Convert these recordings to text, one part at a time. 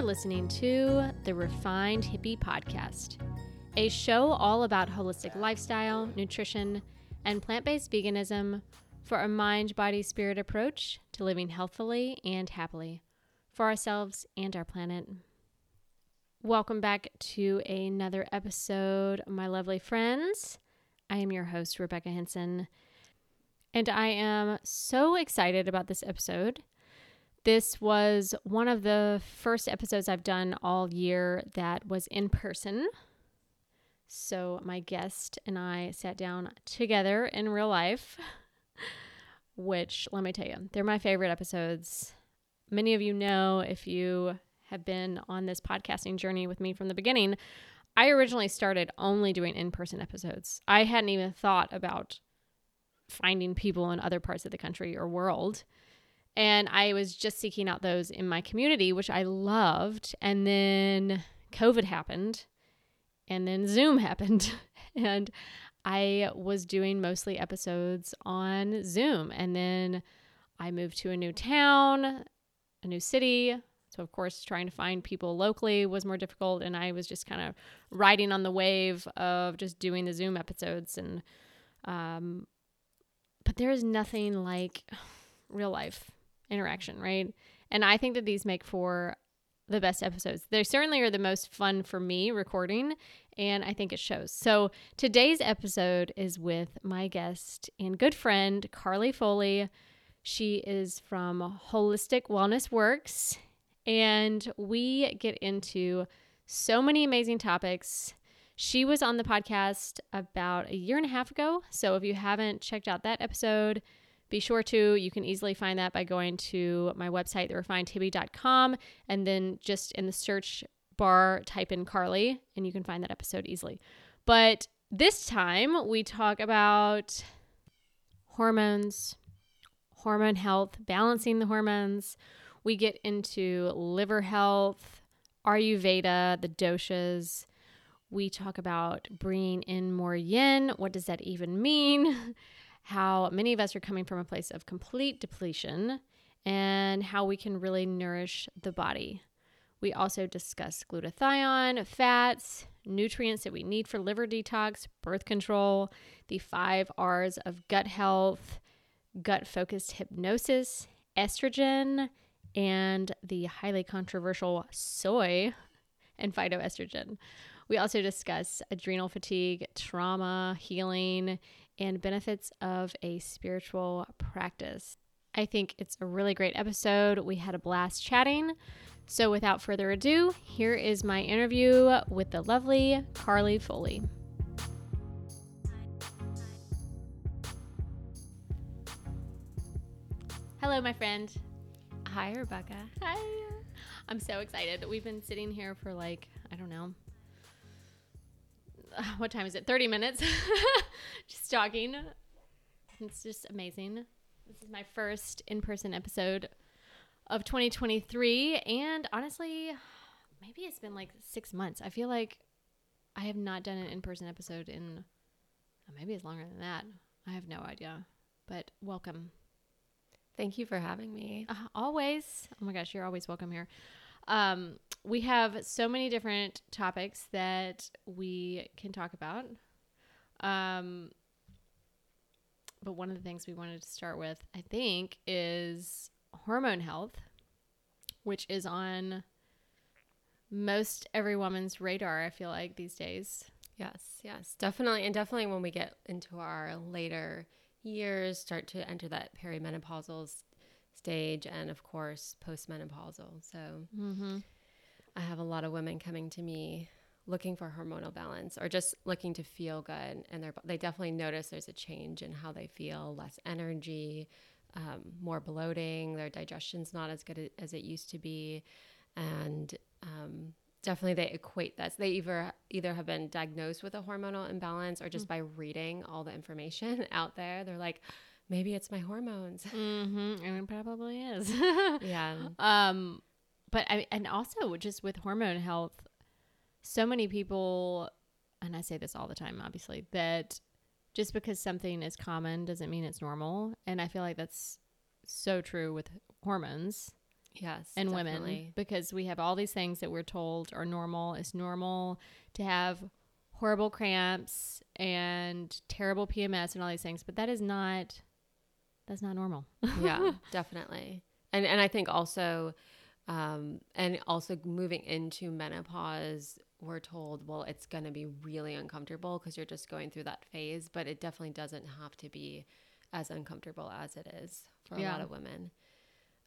You're listening to the Refined Hippie Podcast, a show all about holistic lifestyle, nutrition, and plant based veganism for a mind, body, spirit approach to living healthily and happily for ourselves and our planet. Welcome back to another episode, my lovely friends. I am your host, Rebecca Henson, and I am so excited about this episode. This was one of the first episodes I've done all year that was in person. So, my guest and I sat down together in real life, which let me tell you, they're my favorite episodes. Many of you know if you have been on this podcasting journey with me from the beginning, I originally started only doing in person episodes. I hadn't even thought about finding people in other parts of the country or world. And I was just seeking out those in my community, which I loved. And then COVID happened, and then Zoom happened. and I was doing mostly episodes on Zoom. And then I moved to a new town, a new city. So, of course, trying to find people locally was more difficult. And I was just kind of riding on the wave of just doing the Zoom episodes. And, um, but there is nothing like real life interaction, right? And I think that these make for the best episodes. They certainly are the most fun for me recording, and I think it shows. So today's episode is with my guest and good friend, Carly Foley. She is from Wholistic Wellness Works, and we get into so many amazing topics. She was on the podcast about a year and a half ago. So if you haven't checked out that episode, be sure to. You can easily find that by going to my website, therefinedhippie.com, and then just in the search bar, type in Carly, and you can find that episode easily. But this time, we talk about hormones, hormone health, balancing the hormones. We get into liver health, Ayurveda, the doshas. We talk about bringing in more yin. What does that even mean? how many of us are coming from a place of complete depletion and how we can really nourish the body. We also discuss glutathione, fats, nutrients that we need for liver detox, birth control, the five R's of gut health, gut focused hypnosis, estrogen, and the highly controversial soy and phytoestrogen. We also discuss adrenal fatigue, trauma, healing, and benefits of a spiritual practice. I think it's a really great episode. We had a blast chatting. So, without further ado, here is my interview with the lovely Carly Foley. Hello, my friend. Hi, Rebecca. Hi. I'm so excited. We've been sitting here for like, I don't know, what time is it? 30 minutes. just talking. It's just amazing. This is my first in person episode of 2023. And honestly, maybe it's been like six months. I feel like I have not done an in person episode in uh, maybe it's longer than that. I have no idea. But welcome. Thank you for having me. Uh, always. Oh my gosh, you're always welcome here. Um, we have so many different topics that we can talk about. Um, but one of the things we wanted to start with, I think, is hormone health, which is on most every woman's radar, I feel like, these days. Yes, yes, definitely. And definitely when we get into our later years, start to enter that perimenopausal stage and, of course, postmenopausal. So mm-hmm. I have a lot of women coming to me looking for hormonal balance or just looking to feel good and they they definitely notice there's a change in how they feel less energy um, more bloating their digestion's not as good as it used to be and um, definitely they equate that so they either either have been diagnosed with a hormonal imbalance or just mm-hmm. by reading all the information out there they're like maybe it's my hormones mm-hmm. and it probably is yeah um but I and also just with hormone health, so many people, and I say this all the time, obviously, that just because something is common doesn't mean it's normal, and I feel like that's so true with hormones. Yes. And definitely. women because we have all these things that we're told are normal. It's normal to have horrible cramps and terrible PMS and all these things, but that is not that's not normal. yeah, definitely. And and I think also um and also moving into menopause, we're told, well, it's going to be really uncomfortable because you're just going through that phase, but it definitely doesn't have to be as uncomfortable as it is for a Yeah. lot of women.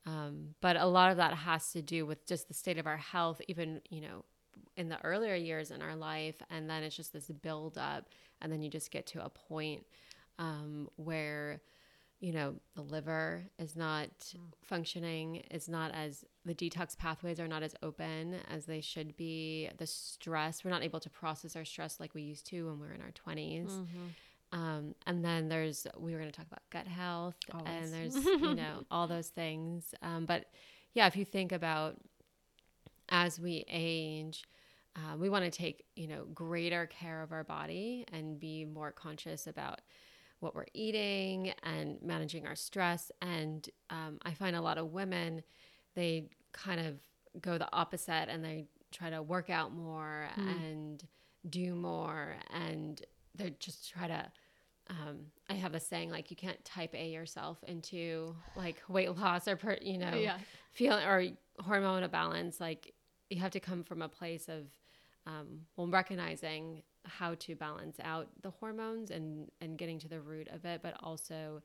Um, but a lot of that has to do with just the state of our health, even, you know, in the earlier years in our life. And then it's just this build up. And then you just get to a point um, where, you know, the liver is not functioning, is not as, the detox pathways are not as open as they should be. The stress, we're not able to process our stress like we used to when we were in our 20s. Um, and then there's we were going to talk about gut health, Always. and there's you know all those things. Um, but yeah, if you think about as we age, uh, we want to take you know greater care of our body and be more conscious about what we're eating and managing our stress. And um, I find a lot of women they kind of go the opposite and they try to work out more and do more and they just try to um, I have a saying like you can't type A yourself into like weight loss or per, you know Yeah. feeling or hormone balance. Like you have to come from a place of um, well recognizing how to balance out the hormones and and getting to the root of it, but also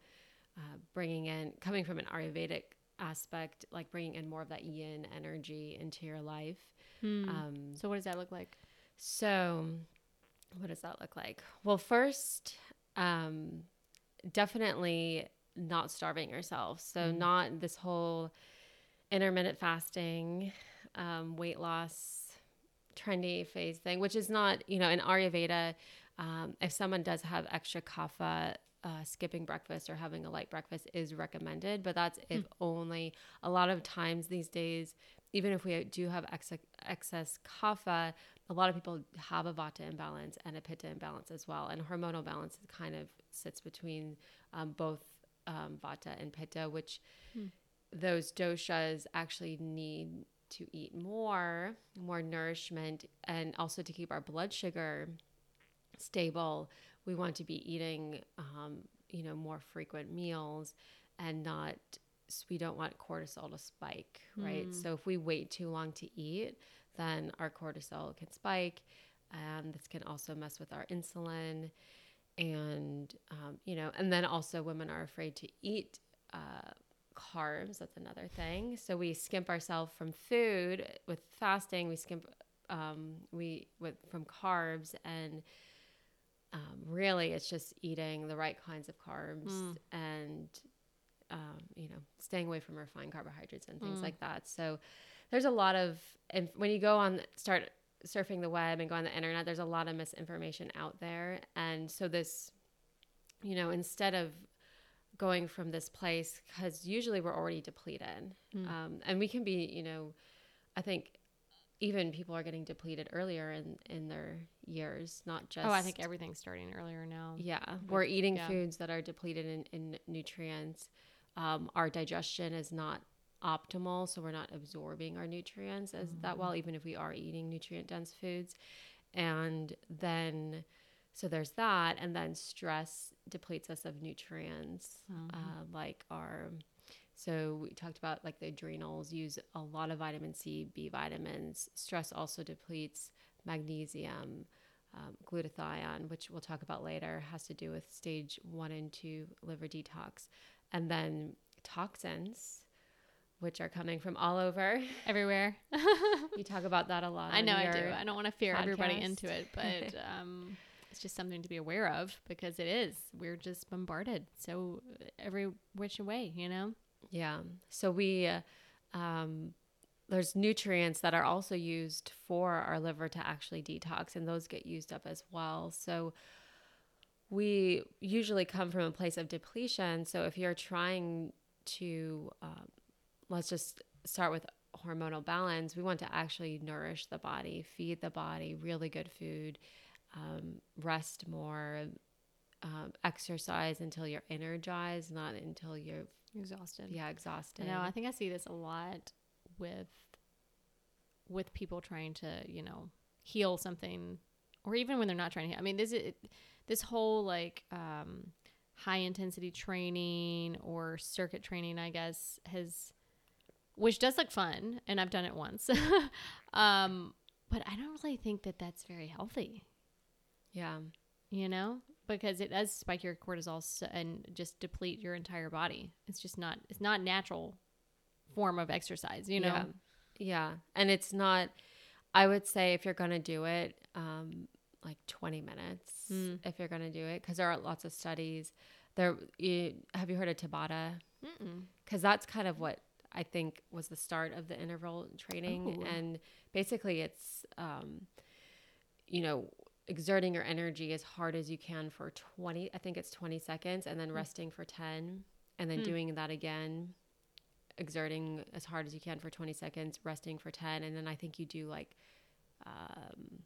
uh, bringing in coming from an Ayurvedic aspect, like bringing in more of that yin energy into your life. Hmm. Um, So what does that look like? so, what does that look like? Well, first, um, definitely not starving yourself. So, not this whole intermittent fasting, um, weight loss, trendy phase thing, which is not, you know, in Ayurveda, um, if someone does have extra kapha, uh, skipping breakfast or having a light breakfast is recommended, but that's if only. A lot of times these days, even if we do have excess, excess kapha, a lot of people have a vata imbalance and a pitta imbalance as well. And hormonal balance kind of sits between um, both um, vata and pitta, which those doshas actually need to eat more, more nourishment, and also to keep our blood sugar stable. We want to be eating, um, you know, more frequent meals and not. We don't want cortisol to spike, right? So if we wait too long to eat, then our cortisol can spike. Um, this can also mess with our insulin, and um, you know, and then also women are afraid to eat uh, carbs. That's another thing. So we skimp ourselves from food with fasting. We skimp um, we with from carbs and um, really it's just eating the right kinds of carbs and um, you know staying away from refined carbohydrates and things like that so there's a lot of and when you go on start surfing the web and go on the internet there's a lot of misinformation out there and so this you know instead of going from this place because usually we're already depleted um, and we can be you know i think even people are getting depleted earlier in in their years not just Oh, I think everything's starting earlier now. yeah, we're eating yeah. foods that are depleted in, in nutrients. Um, our digestion is not optimal, so we're not absorbing our nutrients as that well, even if we are eating nutrient dense foods. And then, so there's that, and then stress depletes us of nutrients, uh, like our. So we talked about like the adrenals use a lot of vitamin C, B vitamins. Stress also depletes magnesium, um, glutathione, which we'll talk about later, has to do with stage one and two liver detox. And then toxins, which are coming from all over. Everywhere. You talk about that a lot. I know I do. I don't want to fear everybody into it, but um, it's just something to be aware of because it is. We're just bombarded so every which way, you know. Yeah. So we, uh, um, there's nutrients that are also used for our liver to actually detox, and those get used up as well. So we usually come from a place of depletion. So if you're trying to, um, let's just start with hormonal balance, we want to actually nourish the body, feed the body really good food, um, rest more, um, exercise until you're energized, not until you're Exhausted. yeah exhausted. No, I think I see this a lot with with people trying to you know heal something or even when they're not trying to heal. i mean this is this whole like um high intensity training or circuit training i guess has which does look fun and i've done it once um but i don't really think that that's very healthy Yeah. you know because it does spike your cortisol and just deplete your entire body it's just not it's not natural form of exercise you know Yeah. Yeah. And it's not, I would say if you're going to do it, um, like 20 minutes, Mm. if you're going to do it, because there are lots of studies. There, you, have you heard of Tabata? Because that's kind of what I think was the start of the interval training. Ooh. And basically, it's, um, you know, exerting your energy as hard as you can for 20, I think it's 20 seconds, and then resting for 10, and then Hmm. doing that again exerting as hard as you can for 20 seconds, resting for 10, and then I think you do like, um,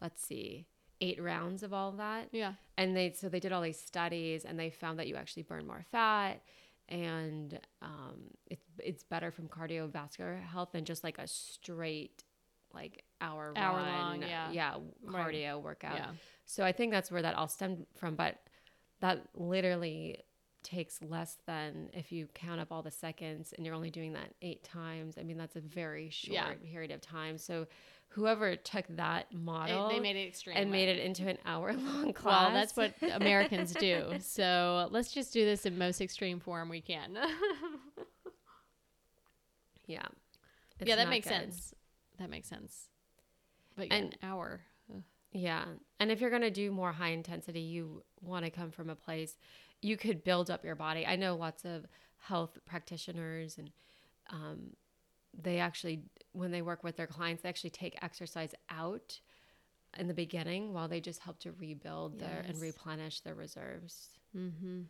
let's see, eight rounds of all of that. yeah And they so they did all these studies, and they found that you actually burn more fat, and um, it's it's better from cardiovascular health than just like a straight like hour Hour run, long, yeah. yeah Right. cardio workout. yeah So I think that's where that all stemmed from. But that literally takes less than if you count up all the seconds and you're only doing that eight times. I mean, that's a very short Yeah. period of time. So whoever took that It- model they made it extreme and made it into an hour long class. well that's what americans do so let's just do this in most extreme form we can yeah. yeah that makes good. sense that makes sense but yeah, an hour Ugh. Yeah. And if you're going to do more high intensity, you want to come from a place you could build up your body. I know lots of health practitioners and um, they actually, when they work with their clients, they actually take exercise out in the beginning while they just help to rebuild their and replenish their reserves. mm-hmm.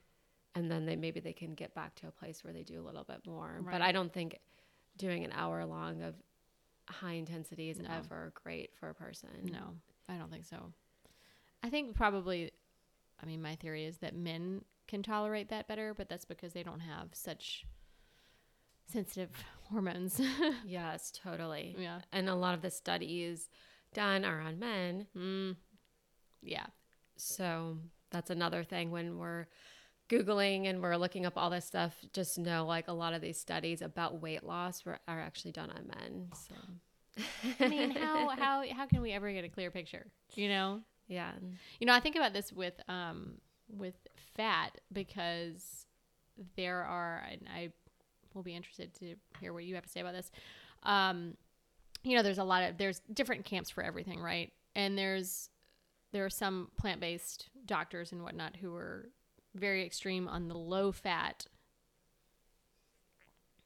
And then they maybe they can get back to a place where they do a little bit more. Right. But I don't think doing an hour long of high intensity is No. ever great for a person. no i don't think so i think probably i mean my theory is that men can tolerate that better but that's because they don't have such sensitive hormones Yes, totally. yeah and a lot of the studies done are on men. mm. yeah So that's another thing when we're Googling and we're looking up all this stuff, just know like a lot of these studies about weight loss were, are actually done on men. So, I mean, how how how can we ever get a clear picture? You know, yeah. you know. I think about this with um with fat because there are, and I will be interested to hear what you have to say about this. Um, you know, there's a lot of there's different camps for everything, right? And there's there are some plant based doctors and whatnot who are very extreme on the low fat,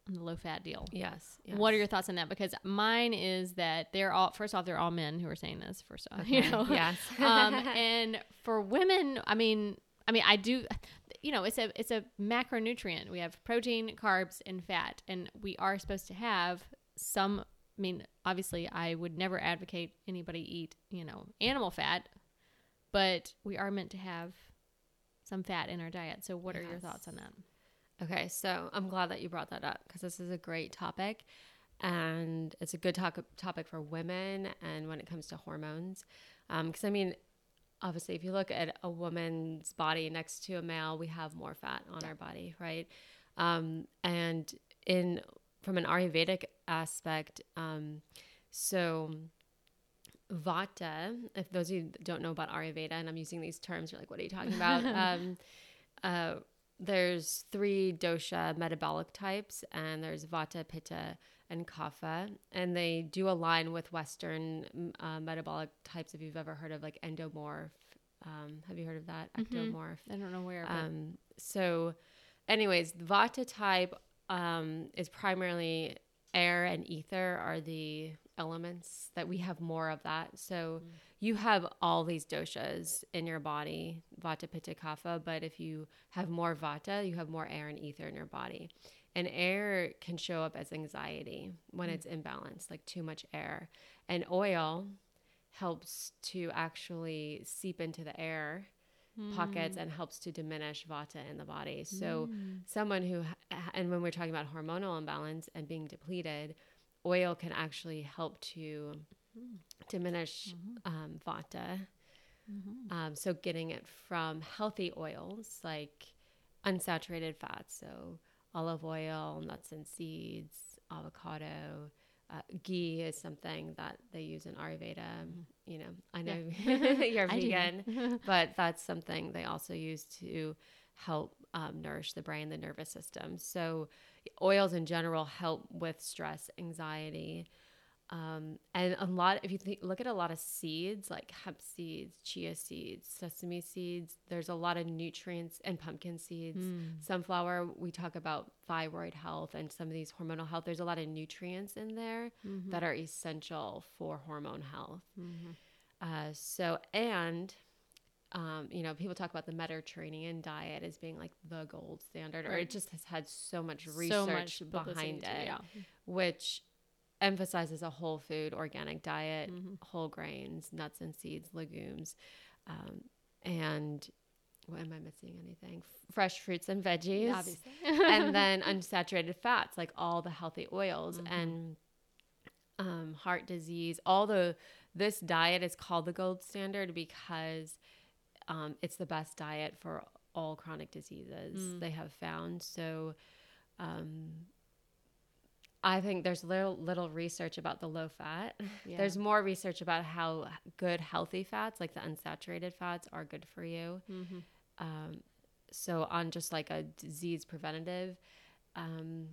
on the low fat deal. Yes, yes. What are your thoughts on that? Because mine is that they're all first off they're all men who are saying this. First off, you know, Yes. um, and for women, I mean, I mean, I do, you know, it's a it's a macronutrient. We have protein, carbs, and fat, and we are supposed to have some. I mean, obviously, I would never advocate anybody eat, you know, animal fat, but we are meant to have some fat in our diet. So, what are your thoughts on that? Okay, so I'm glad that you brought that up because this is a great topic and it's a good talk- topic for women and when it comes to hormones. Because, I mean, obviously, if you look at a woman's body next to a male, we have more fat on our body, right? Um, and in from an Ayurvedic aspect, um, so Vata, if those of you that don't know about Ayurveda, and I'm using these terms, you're like, what are you talking about? um, uh, there's three dosha metabolic types, and there's Vata, Pitta, and Kapha, and they do align with Western uh, metabolic types. If you've ever heard of like endomorph, um, have you heard of that? Mhm. Ectomorph. I don't know where. But Um, so, anyways, Vata type um, is primarily air and ether are the elements that we have more of that. So mm. you have all these doshas in your body, Vata, Pitta, Kapha. But if you have more Vata, you have more air and ether in your body. And air can show up as anxiety when mm. it's imbalanced, like too much air. And oil helps to actually seep into the air pockets mm. and helps to diminish vata in the body. So Mm. someone who and when we're talking about hormonal imbalance and being depleted, oil can actually help to diminish um, vata. Um, so getting it from healthy oils like unsaturated fats, so olive oil, nuts and seeds, avocado. Uh, ghee is something that they use in Ayurveda. You know, I know you're vegan, but that's something they also use to help um, nourish the brain, the nervous system. So, oils in general help with stress, anxiety, um, and a lot. If you think, look at a lot of seeds like hemp seeds, chia seeds, sesame seeds, there's a lot of nutrients and pumpkin seeds, sunflower. We talk about thyroid health and some of these hormonal health. There's a lot of nutrients in there that are essential for hormone health. Uh, so and um, you know, people talk about the Mediterranean diet as being like the gold standard, or it just has had so much research so much behind it, Yeah. which emphasizes a whole food, organic diet, Mm-hmm. whole grains, nuts and seeds, legumes, um, and what am I missing? Anything? Fresh fruits and veggies, Obviously. and then unsaturated fats, like all the healthy oils Mm-hmm. and um, heart disease. All the this diet is called the gold standard because um, it's the best diet for all chronic diseases Mm. they have found. So. Um, I think there's little little research about the low fat. Yeah. There's more research about how good healthy fats, like the unsaturated fats, are good for you. Mm-hmm. Um, so on just like a disease preventative um,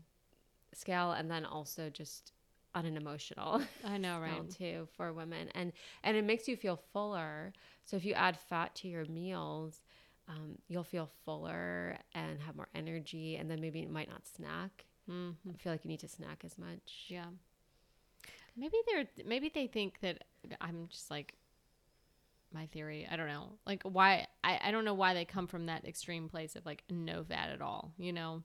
scale, and then also just on an emotional I know, right? too for women, and and it makes you feel fuller. So if you add fat to your meals, um, you'll feel fuller and have more energy, and then maybe you might not snack. Mm-hmm. I feel like you need to snack as much. Yeah. Maybe they're maybe they think that I'm just like my theory. I don't know. Like why I, I don't know why they come from that extreme place of like no fat at all, you know?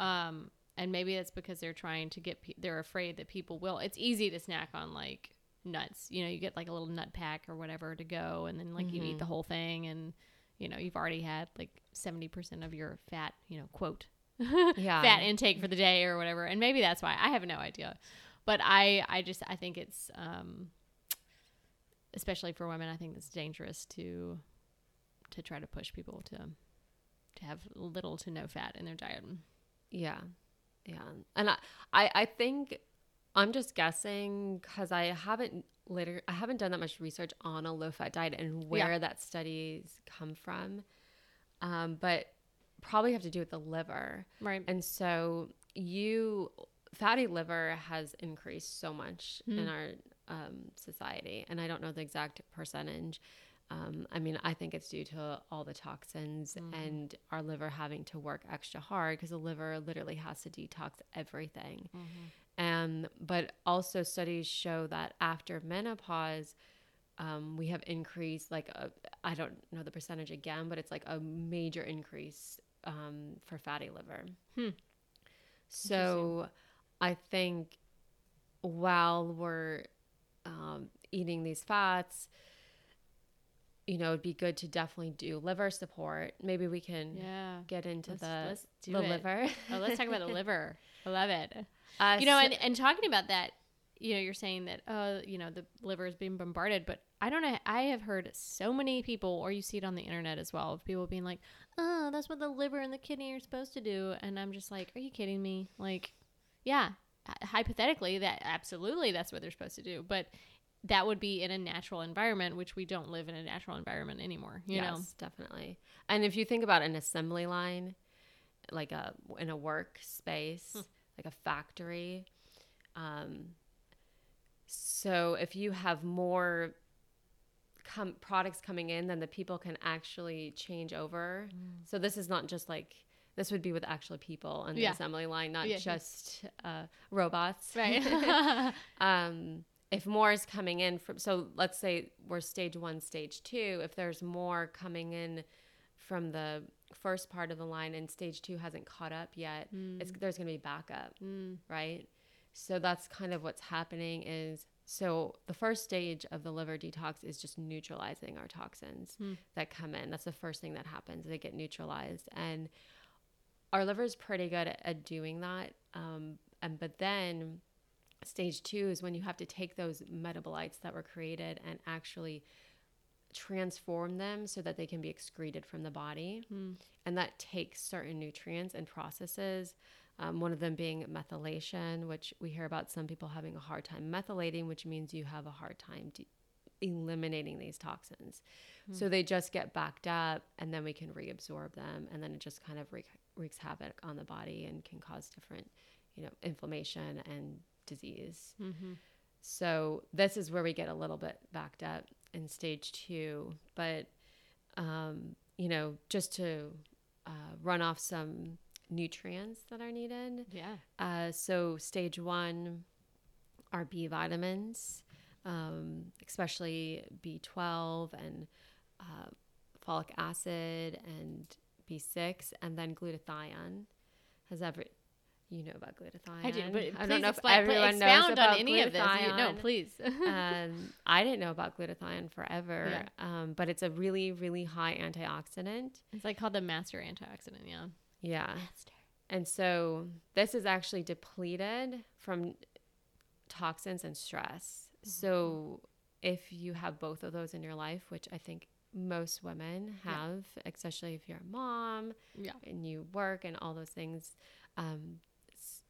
Um and maybe that's because they're trying to get pe- they're afraid that people will. It's easy to snack on like nuts. You know, you get like a little nut pack or whatever to go and then like you eat the whole thing and you know, you've already had like 70% of your fat, you know, quote Yeah. fat intake for the day or whatever and maybe that's why i have no idea but i i just i think it's um especially for women i think it's dangerous to to try to push people to to have little to no fat in their diet Yeah. Yeah. And I, I, I think I'm just guessing because I haven't later I haven't done that much research on a low fat diet and where that studies come from. Um, but probably have to do with the liver. right And so you fatty liver has increased so much Hmm. in our um, society, and I don't know the exact percentage. Um, I mean, I think it's due to all the toxins Mm-hmm. and our liver having to work extra hard because the liver literally has to detox everything. Mm-hmm. And but also studies show that after menopause, um, we have increased like a, I don't know the percentage again, but it's like a major increase um, for fatty liver. Hmm. So I think while we're um, eating these fats, you know, it'd be good to definitely do liver support. Maybe we can yeah get into Let's- the let's the it. liver. oh let's talk about the liver i love it Uh, you know so- and, and talking about that you know you're saying that uh you know the liver is being bombarded but i don't know i have heard so many people or you see it on the internet as well of people being like oh that's what the liver and the kidney are supposed to do and i'm just like are you kidding me like yeah hypothetically that absolutely that's what they're supposed to do but that would be in a natural environment which we don't live in a natural environment anymore you know yes, definitely. And if you think about an assembly line, like a in a workspace, Hmm. like a factory, um, so if you have more com- products coming in, then the people can actually change over. Mm. So this is not just like this would be with actual people on the Yeah. assembly line, not Yeah. just uh, robots. right um, if more is coming in from so let's say we're stage one stage two if there's more coming in from the first part of the line and stage two hasn't caught up yet it's there's going to be backup Mm. right? So that's kind of what's happening is so the first stage of the liver detox is just neutralizing our toxins Hmm. that come in. That's the first thing that happens. They get neutralized. And our liver is pretty good at, at doing that um, and but then Stage two is when you have to take those metabolites that were created and actually transform them so that they can be excreted from the body. Mm. And that takes certain nutrients and processes. Um, one of them being methylation, which we hear about some people having a hard time methylating, which means you have a hard time de- eliminating these toxins. Mm. So they just get backed up and then we can reabsorb them. And then it just kind of wreak, wreaks havoc on the body and can cause different, you know, inflammation and disease. Mm-hmm. So this is where we get a little bit backed up in stage two. But, um, you know, just to uh, run off some nutrients that are needed. Yeah. Uh, so stage one are B vitamins, um, especially B12 and uh, folic acid and B6, and then glutathione Has every you know about glutathione. I do, but I don't know explain, if everyone knows about on any of this. no, please. um, I didn't know about glutathione forever, yeah. um, but it's a really, really high antioxidant. It's like called the master antioxidant. Yeah. Yeah. Master. And so this is actually depleted from toxins and stress. Mm-hmm. So if you have both of those in your life, which I think most women have, yeah. especially if you're a mom yeah. and you work and all those things, um,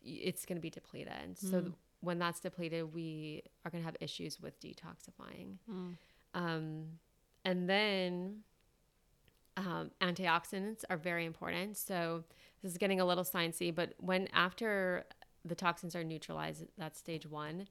it's going to be depleted. Mm. So th- when that's depleted, we are going to have issues with detoxifying. Mm. Um, and then um, antioxidants are very important. So this is getting a little sciencey, but when after the toxins are neutralized, that's stage one.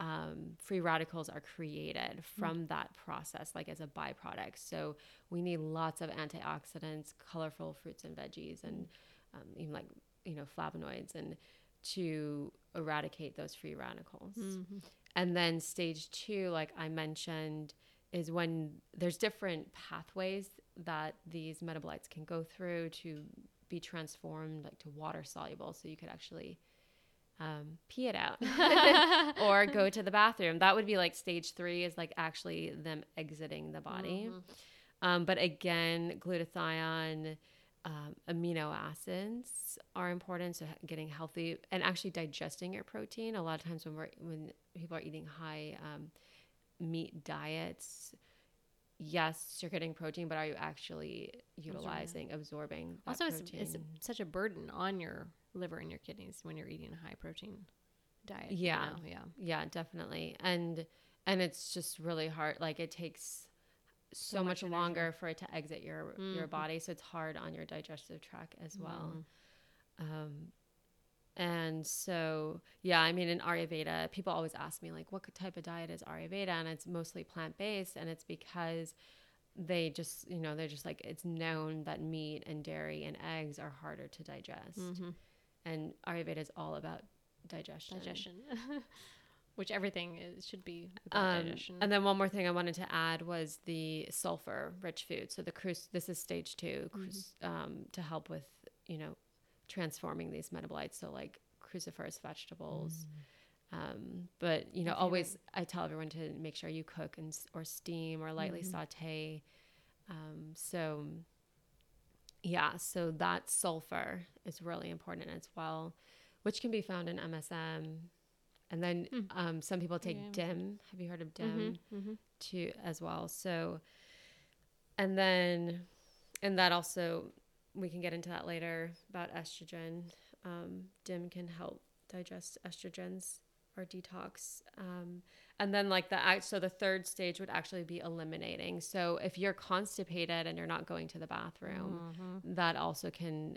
Um, free radicals are created mm. from mm. that process, like as a byproduct. So we need lots of antioxidants, colorful fruits and veggies, and um, even like you know flavonoids and to eradicate those free radicals mm-hmm. and then stage two like i mentioned is when there's different pathways that these metabolites can go through to be transformed like to water soluble so you could actually um, pee it out or go to the bathroom that would be like stage three is like actually them exiting the body mm-hmm. um, but again glutathione um, amino acids are important. So getting healthy and actually digesting your protein. A lot of times when we're when people are eating high um, meat diets, yes, you're getting protein, but are you actually utilizing, absorbing? also, it's, it's, such a burden on your liver and your kidneys when you're eating a high protein diet. Yeah, you know? yeah, yeah, definitely. And and it's just really hard. Like it takes so, so much, much longer for it to exit your mm-hmm. your body so it's hard on your digestive tract as well mm-hmm. um, and so yeah i mean in ayurveda people always ask me like what type of diet is ayurveda and it's mostly plant-based and it's because they just you know they're just like it's known that meat and dairy and eggs are harder to digest mm-hmm. and ayurveda is all about digestion digestion which everything is should be um, and then one more thing I wanted to add was the sulfur rich food. So the cruise this is stage 2 mm-hmm. um, to help with you know transforming these metabolites. So like cruciferous vegetables. Mm. Um, but you know, always I tell everyone to make sure you cook and or steam or lightly mm-hmm. saute. Um, so yeah, so that sulfur is really important as well, which can be found in MSM, and then mm. um, some people take yeah. DIM. Have you heard of DIM? Mm-hmm, mm-hmm. Too as well. So, and then, and that also we can get into that later about estrogen. Um, DIM can help digest estrogens or detox. Um, and then like the act, so the third stage would actually be eliminating. So if you're constipated and you're not going to the bathroom, mm-hmm. that also can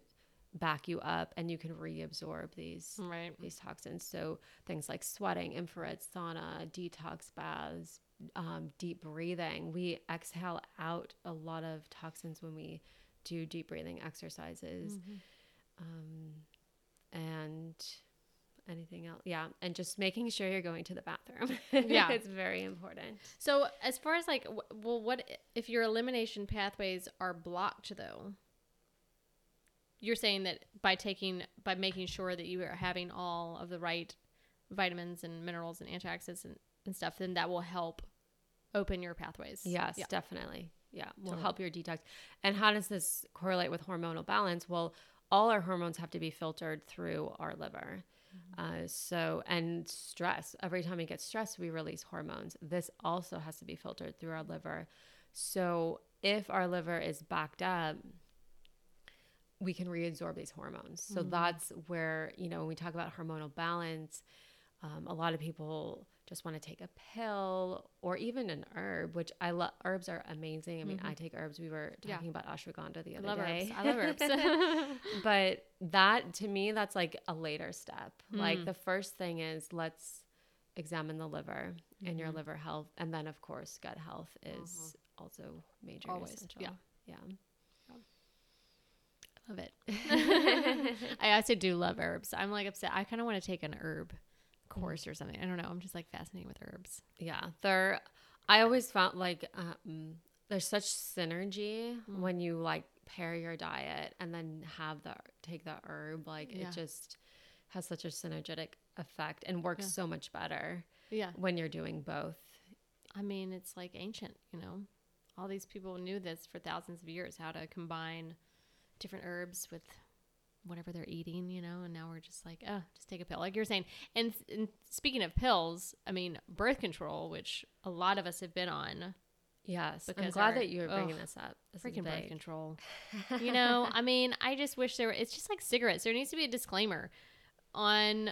back you up and you can reabsorb these right. these toxins. So things like sweating, infrared sauna, detox baths, um, deep breathing. We exhale out a lot of toxins when we do deep breathing exercises. Mm-hmm. Um, and anything else yeah and just making sure you're going to the bathroom yeah it's very important so as far as like well what if your elimination pathways are blocked though you're saying that by taking by making sure that you are having all of the right vitamins and minerals and antioxidants and, and stuff then that will help open your pathways yes yeah. definitely yeah will totally. help your detox and how does this correlate with hormonal balance well all our hormones have to be filtered through our liver Uh, so, and stress. Every time we get stressed, we release hormones. This also has to be filtered through our liver. So, if our liver is backed up, we can reabsorb these hormones. So, mm-hmm. that's where, you know, when we talk about hormonal balance, um, a lot of people just want to take a pill or even an herb, which I love. Herbs are amazing. I mean, mm-hmm. I take herbs. We were talking yeah. about ashwagandha the other I day. Herbs. I love herbs. but that to me, that's like a later step. Mm. Like the first thing is let's examine the liver mm-hmm. and your mm-hmm. liver health, and then of course gut health is uh-huh. also major. Always, essential. yeah, yeah. Love it. I also do love herbs. I'm like upset. I kind of want to take an herb course or something. I don't know. I'm just like fascinated with herbs. Yeah, they're. I always found like um, there's such synergy mm. when you like pair your diet and then have the take the herb. Like yeah. it just has such a synergetic effect and works yeah. so much better. Yeah, when you're doing both. I mean, it's like ancient. You know, all these people knew this for thousands of years how to combine different herbs with whatever they're eating, you know, and now we're just like, oh, just take a pill. Like you're saying. And, and speaking of pills, I mean, birth control, which a lot of us have been on. Yes, I'm glad our, that you were bringing oh, this up. This freaking birth control. you know, I mean, I just wish there. Were, it's just like cigarettes. There needs to be a disclaimer on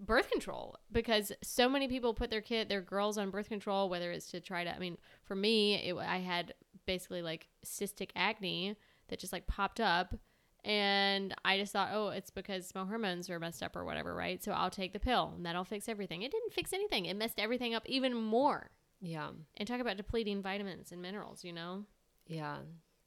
birth control because so many people put their kid, their girls on birth control, whether it's to try to. I mean, for me, it, I had basically like cystic acne that just like popped up and I just thought, oh, it's because my hormones are messed up or whatever, right? So I'll take the pill and that'll fix everything. It didn't fix anything. It messed everything up even more. Yeah. And talk about depleting vitamins and minerals, you know? Yeah.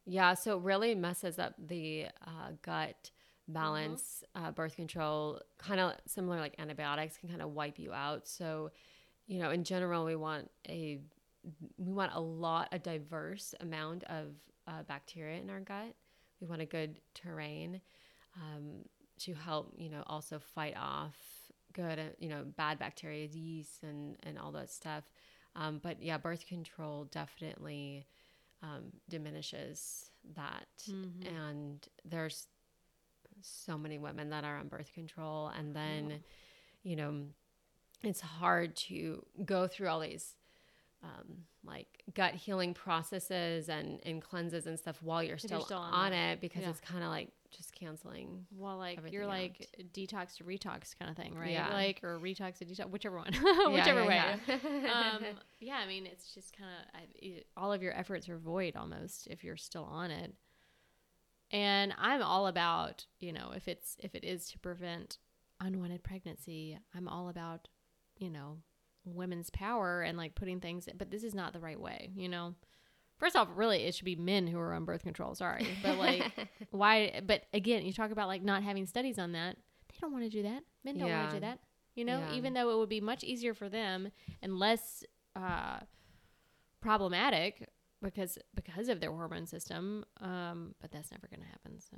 Yeah. So it really messes up the uh, gut balance. Mm-hmm. Uh, birth control, kind of similar like antibiotics, can kind of wipe you out. So, you know, in general, we want a we want a lot, a diverse amount of uh, bacteria in our gut we want a good terrain um, to help, you know, also fight off good, uh, you know, bad bacteria, yeast, and and all that stuff. Um, but yeah, birth control definitely um, diminishes that, mm-hmm. and there's so many women that are on birth control, and then, you know, it's hard to go through all these um, like gut healing processes and, and cleanses and stuff while you're still, you're still on, on it because yeah. it's kind of like just canceling. Well, like you're out. like detox to retox kind of thing, right? Yeah. Like or retox to detox, whichever one, whichever yeah, way. um, yeah, I mean, it's just kind of all of your efforts are void almost if you're still on it. And I'm all about, you know, if it's if it is to prevent unwanted pregnancy, I'm all about, you know, women's power and like putting things but this is not the right way you know? First off really it should be men who are on birth control sorry but like why but again you talk about like not having studies on that. They don't want to do that. Men don't yeah. want to do that you know? Yeah. even though it would be much easier for them and less uh, problematic because because of their hormone system um, but that's never going to happen so.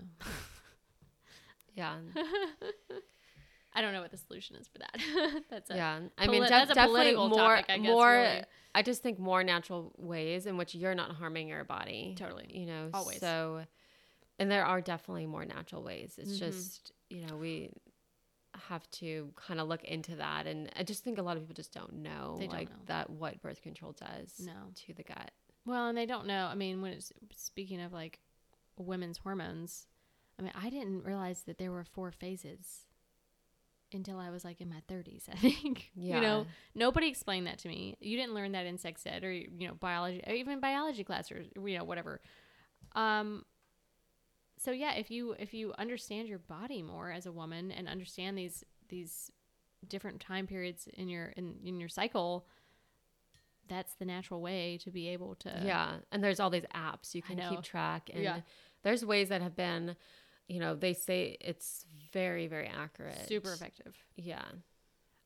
Yeah I don't know what the solution is for that. that's a yeah. I mean, def- definitely more topic, I guess, more. Really. I just think more natural ways in which you're not harming your body. Totally. You know, always. So, and there are definitely more natural ways. It's mm-hmm. just you know we have to kind of look into that, and I just think a lot of people just don't know they like don't know. that what birth control does no. to the gut. Well, and they don't know. I mean, when it's speaking of like women's hormones, I mean, I didn't realize that there were four phases until I was like in my 30s, I think. Yeah. You know, nobody explained that to me. You didn't learn that in sex ed or, you know, biology, or even biology class or, you know, whatever. Um, so yeah, if you, if you understand your body more as a woman and understand these, these different time periods in your, in, in your cycle, that's the natural way to be able to. Yeah. And there's all these apps you can keep track and yeah. there's ways that have been, you know, they say it's very, very accurate. Super effective. Yeah.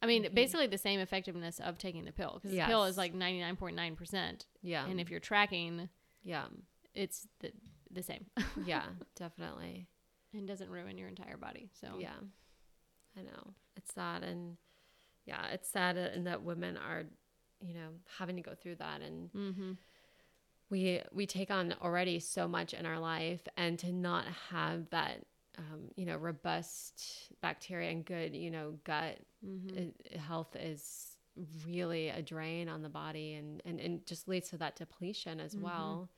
I mean, mm-hmm. basically the same effectiveness of taking the pill because yes. the pill is like 99.9%. Yeah. And if you're tracking, yeah, it's the, the same. yeah, definitely. And doesn't ruin your entire body. So, yeah, I know. It's sad. And yeah, it's sad and that women are, you know, having to go through that. And, mm-hmm we we take on already so much in our life and to not have that um, you know, robust bacteria and good, you know, gut mm-hmm. health is really a drain on the body and, and, and just leads to that depletion as mm-hmm. well.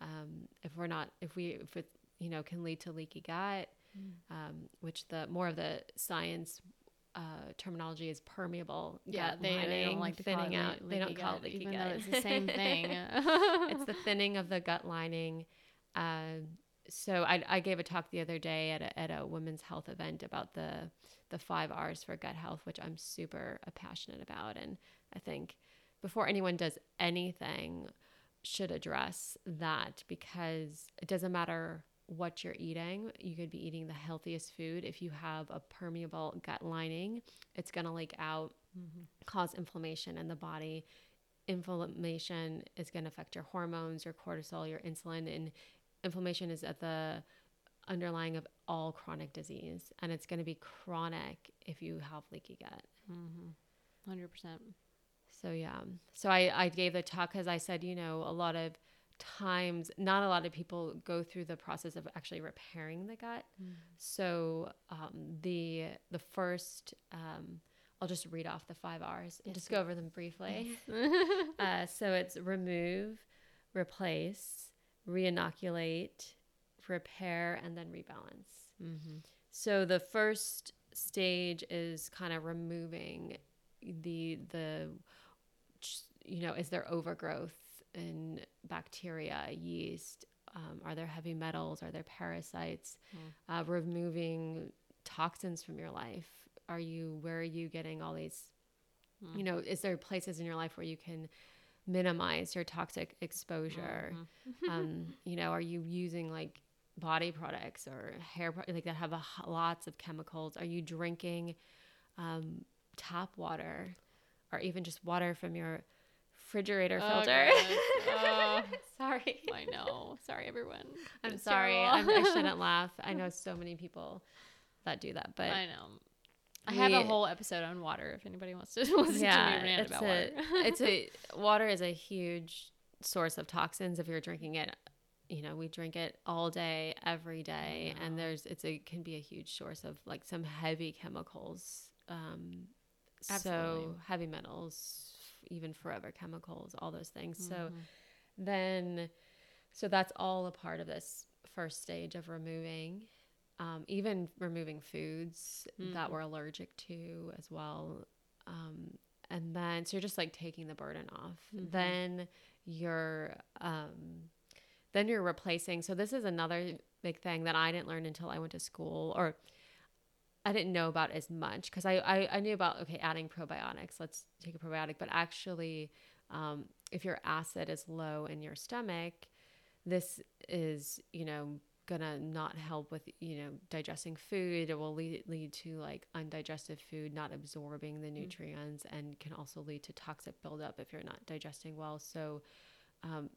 Um, if we're not, if we, if it, you know, can lead to leaky gut, mm. um, which the more of the science uh, terminology is permeable. Yeah, they, lining, they, don't like to thinning out. They don't call it leaky even gut. Though it's the same thing. it's the thinning of the gut lining. Uh, so I, I gave a talk the other day at a, at a women's health event about the the five R's for gut health, which I'm super passionate about, and I think before anyone does anything, should address that because it doesn't matter what you're eating. You could be eating the healthiest food. If you have a permeable gut lining, it's going to leak out, mm-hmm. cause inflammation in the body. Inflammation is going to affect your hormones, your cortisol, your insulin, and inflammation is at the underlying of all chronic disease. And it's going to be chronic if you have leaky gut. Mm-hmm. 100%. So, yeah. So I, I gave the talk because I said, you know, a lot of times not a lot of people go through the process of actually repairing the gut. Mm. so um, the the first um, i'll just read off the five r's and yes, just go over them briefly. Uh, so it's remove replace reinoculate repair and then rebalance. Mm-hmm. so the first stage is kind of removing the the you know is there overgrowth in bacteria, yeast? Um, are there heavy metals? Are there parasites? Mm. Uh, removing toxins from your life. Are you where are you getting all these? Mm. You know, is there places in your life where you can minimize your toxic exposure? Mm-hmm. um, you know, are you using like body products or hair like that have a, lots of chemicals? Are you drinking um, tap water or even just water from your refrigerator oh, filter. Oh, sorry. I know. Sorry, everyone. I'm it's sorry. I'm, I should not laugh. I know so many people that do that, but I know. I have a whole episode on water. If anybody wants to listen yeah, to me rant about a, water, it's a water is a huge source of toxins. If you're drinking it, you know, we drink it all day, every day, and there's it's a can be a huge source of like some heavy chemicals. Um, Absolutely. so heavy metals, even forever chemicals, all those things. Mm-hmm. So then, so that's all a part of this first stage of removing, um, even removing foods mm-hmm. that we're allergic to as well. Um, and then, so you're just like taking the burden off. Mm-hmm. Then you're, um, then you're replacing. So this is another big thing that I didn't learn until I went to school or I didn't know about as much because I, I, I, knew about, okay, adding probiotics, let's take a probiotic. But actually, um, if your acid is low in your stomach, this is, you know, gonna not help with, you know, digesting food. It will lead, lead to like undigested food not absorbing the mm. nutrients mm-hmm. and can also lead to toxic buildup if you're not digesting well. So, um,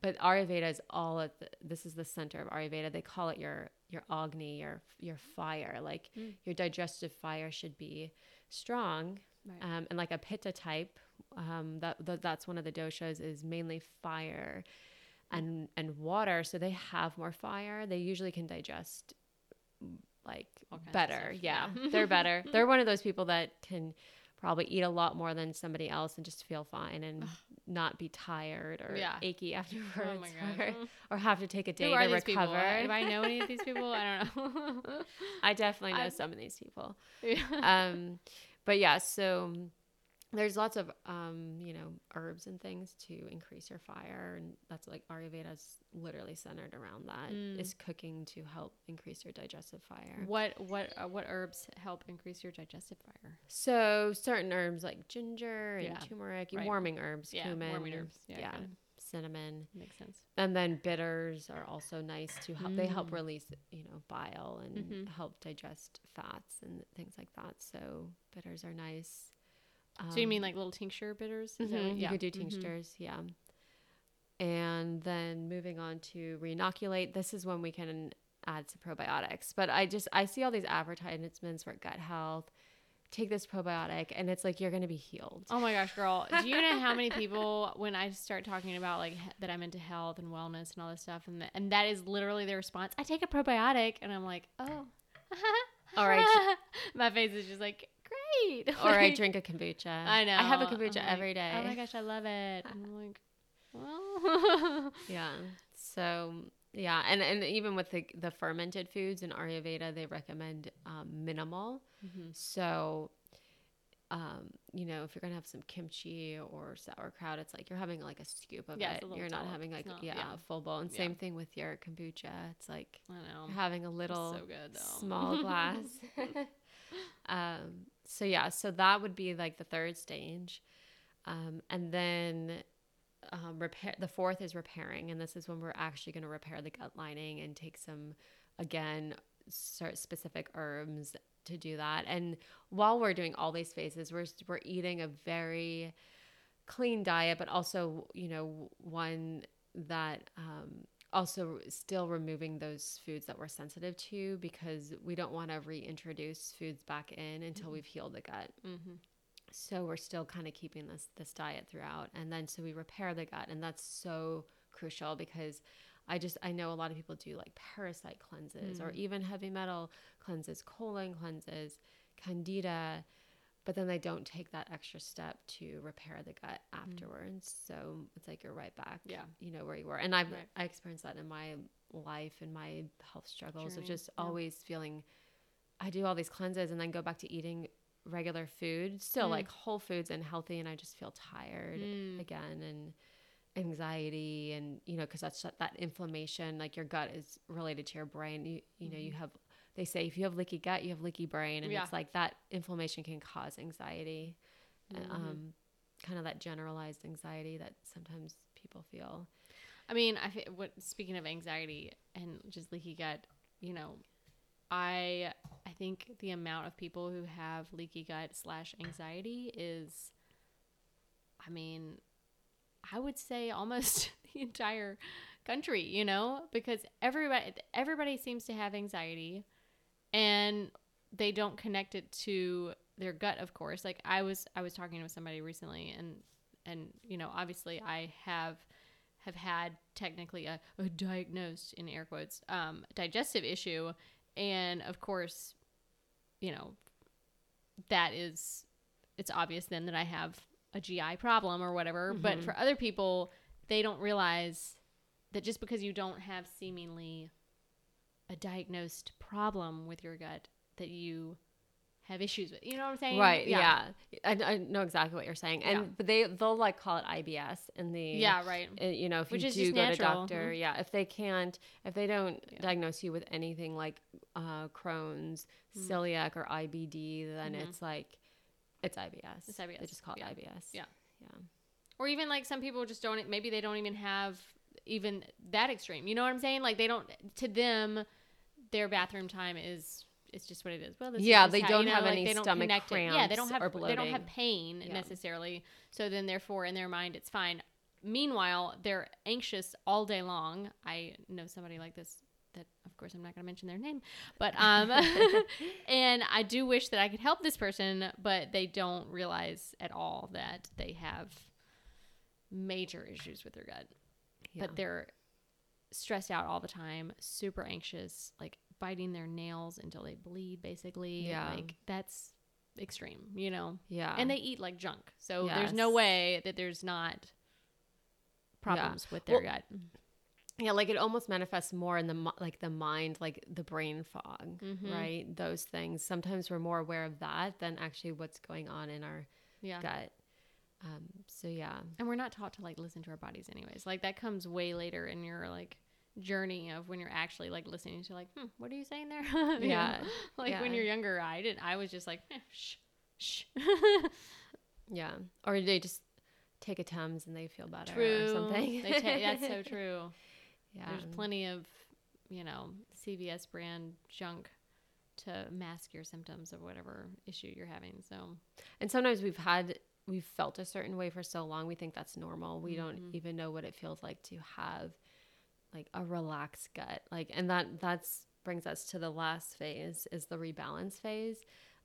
but Ayurveda is all at the, this is the center of Ayurveda. They call it your your agni, your your fire. Like mm. your digestive fire should be strong, right. um, and like a pitta type. Um, that, that that's one of the doshas is mainly fire, and and water. So they have more fire. They usually can digest like better. Yeah, yeah. they're better. They're one of those people that can probably eat a lot more than somebody else and just feel fine and not be tired or yeah. achy afterwards oh or, or, have to take a day to recover. Do I know any of these people? I don't know. I definitely know I, some of these people. Yeah. Um, but yeah, so there's lots of um, you know herbs and things to increase your fire and that's like ayurveda is literally centered around that. Mm. Is cooking to help increase your digestive fire what what uh, what herbs help increase your digestive fire so certain herbs like ginger and yeah. turmeric right. warming herbs yeah, cumin warming herbs yeah, yeah. cinnamon makes sense and then bitters are also nice to help mm. they help mm. release you know bile and mm-hmm. help digest fats and things like that so bitters are nice um, so you mean um, like little tincture bitters? Mm-hmm. You yeah. could do mm-hmm. tinctures, mm-hmm. yeah. And then moving on to reinoculate. This is when we can add some probiotics. But I just I see all these advertisements for gut health, take this probiotic and it's like you're going to be healed. Oh my gosh, girl. Do you know how many people when I start talking about like that I'm into health and wellness and all this stuff and the, and that is literally their response. I take a probiotic and I'm like, "Oh." All right. my face is just like, "Great." or I drink a kombucha. I know. I have a kombucha like, every day. Oh my gosh, I love it. I'm like, well, Yeah. So yeah, and and even with the the fermented foods in Ayurveda, they recommend um, minimal. Mm-hmm. So, um, you know, if you're gonna have some kimchi or sauerkraut, it's like you're having like a scoop of Yeah, it. You're not having like not- yeah, yeah. a full bowl. And Yeah. same thing with your kombucha. It's like I know. having a little so good small glass. um, so yeah, so that would be like the third stage, um, and then um, repair. The fourth is repairing, and this is when we're actually going to repair the gut lining and take some, again, specific herbs to do that. And while we're doing all these phases, we're we're eating a very clean diet, but also you know one that um, also still removing those foods that we're sensitive to because we don't want to reintroduce foods back in until we've healed the gut. Mm-hmm. So we're still kind of keeping this this diet throughout, and then so we repair the gut, and that's so crucial because I just I know a lot of people do like parasite cleanses or even heavy metal cleanses, colon cleanses, candida, but then they don't take that extra step to repair the gut afterwards. So it's like you're right back, Yeah. you know where you were, and I've Right. I experienced that in my life and my health struggles of just yeah. always feeling. I do all these cleanses and then go back to eating regular food, still Mm. like whole foods and healthy, and I just feel tired Mm. again and anxiety and you know because that's that, that inflammation like your gut is related to your brain you you know you have they say if you have leaky gut you have leaky brain and Mm-hmm. Yeah. it's like that inflammation can cause anxiety and, Mhm. um kind of that generalized anxiety that sometimes people feel I mean, I what speaking of anxiety and just leaky gut, you know, I I think the amount of people who have leaky gut slash anxiety is, I mean, I would say almost the entire country, you know, because everybody everybody seems to have anxiety, and they don't connect it to their gut, of course. Like I was I was talking with somebody recently, and and you know, obviously I have have had technically a, a diagnosed in air quotes um, digestive issue and of course you know that is it's obvious then that i have a gi problem or whatever but Mhm. for other people they don't realize that just because you don't have seemingly a diagnosed problem with your gut that you have issues with you know what i'm saying right yeah, I, I know exactly what you're saying and Yeah. but they they'll like call it ibs in the yeah right uh, you know if Which you is do go natural. to doctor Mhm. yeah if they can't if they don't Yeah. diagnose you with anything like uh, crohn's Mhm. celiac or ibd then Mhm. it's like it's ibs It's they IBS, just call it yeah. ibs Yeah. yeah or even like some people just don't maybe they don't even have even that extreme you know what i'm saying like they don't to them their bathroom time is it's just what it is well this Yeah, they how- don't you know, have like, any they don't stomach connect it. yeah they don't cramps have they don't have pain Yeah. necessarily so then therefore in their mind it's fine meanwhile they're anxious all day long i know somebody like this that of course i'm not going to mention their name but um and i do wish that i could help this person but they don't realize at all that they have major issues with their gut yeah. but they're stressed out all the time super anxious like biting their nails until they bleed basically. Yeah. like that's extreme you know? Yeah. And they eat like junk. So there's no way that there's not problems with their Well, gut. yeah like it almost manifests more in the like the mind like the brain fog Mhm. right? Those things. Sometimes we're more aware of that than actually what's going on in our yeah. gut. Um so yeah. And we're not taught to like listen to our bodies anyways. Like that comes way later in your like journey of when you're actually like listening to like hmm, what are you saying there? Yeah. like when you're younger i didn't i was just like eh, shh shh Yeah. Or they just take a Tums and they feel better true or something. They ta- that's so true yeah. there's plenty of you know cvs brand junk to mask your symptoms of whatever issue you're having so And sometimes we've had we've felt a certain way for so long we think that's normal. We Mhm. don't even know what it feels like to have like a relaxed gut. Like and that that's brings us to the last phase is the rebalance phase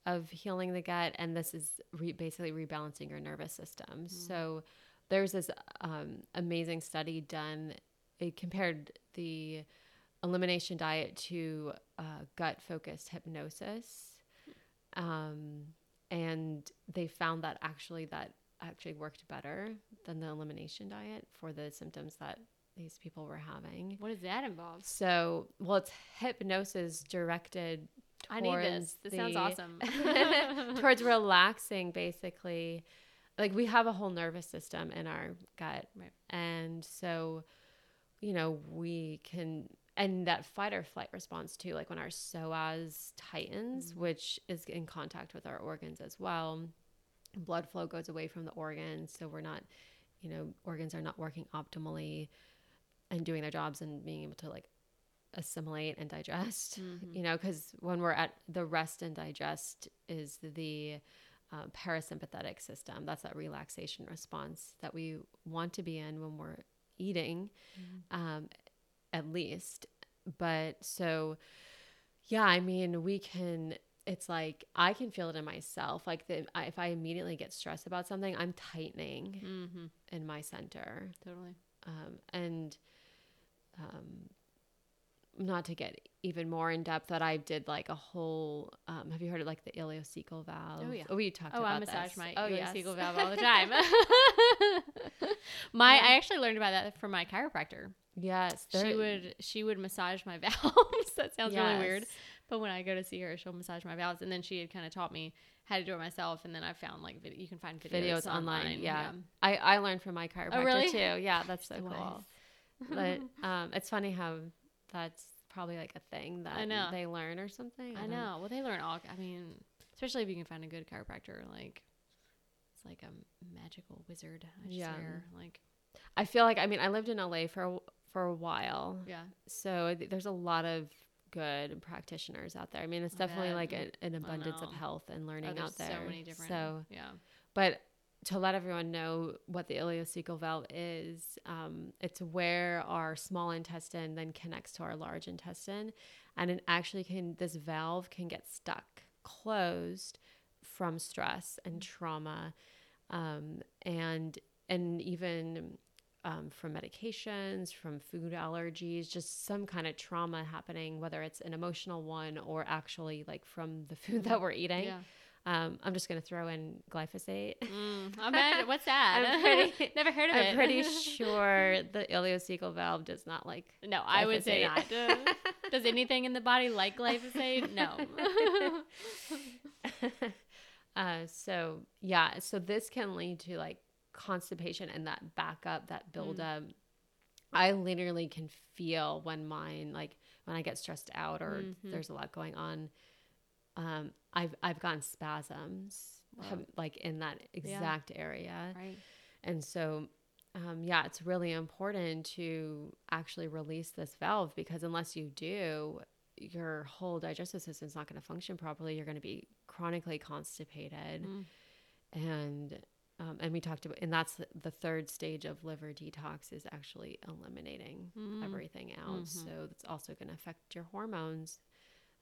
of healing the gut, and this is re- basically rebalancing your nervous system. Mm-hmm. So there's this um, amazing study done. It compared the elimination diet to uh, gut focused hypnosis. Um, and they found that actually that actually worked better than the elimination diet for the symptoms that these people were having. What does that involve? So, well, it's hypnosis directed. I need this. This the, sounds awesome. towards relaxing, basically. Like we have a whole nervous system in our gut, right. and so, you know, we can and that fight or flight response too like when our psoas tightens mm-hmm. which is in contact with our organs as well blood flow goes away from the organs so we're not you know organs are not working optimally and doing their jobs and being able to like assimilate and digest mm-hmm. you know because when we're at the rest and digest is the uh, parasympathetic system that's that relaxation response that we want to be in when we're eating mm-hmm. um, at least. But so, yeah, I mean, we can. It's like I can feel it in myself. Like the, if I immediately get stressed about something, I'm tightening mm-hmm. in my center. Totally. Um, and um, not to get even more in depth, that I did like a whole. Um, have you heard of like the ileocecal valve? Oh yeah. Oh, we talked. Oh, about I massage this. my oh, ileocecal yes. valve all the time. my, yeah. I actually learned about that from my chiropractor. Yes, she would. She would massage my valves. that sounds yes. really weird, but when I go to see her, she'll massage my valves, and then she had kind of taught me how to do it myself. And then I found like you can find videos, videos online. online yeah. yeah. I I learned from my chiropractor oh, really? too. Yeah, that's so cool. But um, it's funny how that's probably like a thing that I know. they learn or something. I, I know. Well, they learn all. I mean, especially if you can find a good chiropractor, like it's like a magical wizard. I yeah. Swear. Like I feel like I mean I lived in LA for for a while. Yeah. So there's a lot of good practitioners out there. I mean, it's definitely like a, an abundance of health and learning oh, out there. So many different. So yeah. But to let everyone know what the ileocecal valve is, um, it's where our small intestine then connects to our large intestine, and it actually can. This valve can get stuck, closed from stress and trauma, um, and and even um, from medications, from food allergies, just some kind of trauma happening, whether it's an emotional one or actually like from the food that we're eating. Yeah. Um, I'm just going to throw in glyphosate. Mm. What's that? pretty, Never heard of I'm it. I'm pretty sure the ileocecal valve does not like. No, I would say not. does anything in the body like glyphosate? No. uh, so yeah, so this can lead to like constipation and that backup, that buildup. Mm. I literally can feel when mine, like when I get stressed out or mm-hmm. there's a lot going on, um, I've I've gotten spasms, have, like in that exact yeah. area, right? And so, um, yeah, it's really important to actually release this valve because unless you do, your whole digestive system is not going to function properly. You're going to be chronically constipated, mm. and um, and we talked about, and that's the, third stage of liver detox is actually eliminating mm-hmm. everything out. Mm-hmm. So it's also going to affect your hormones.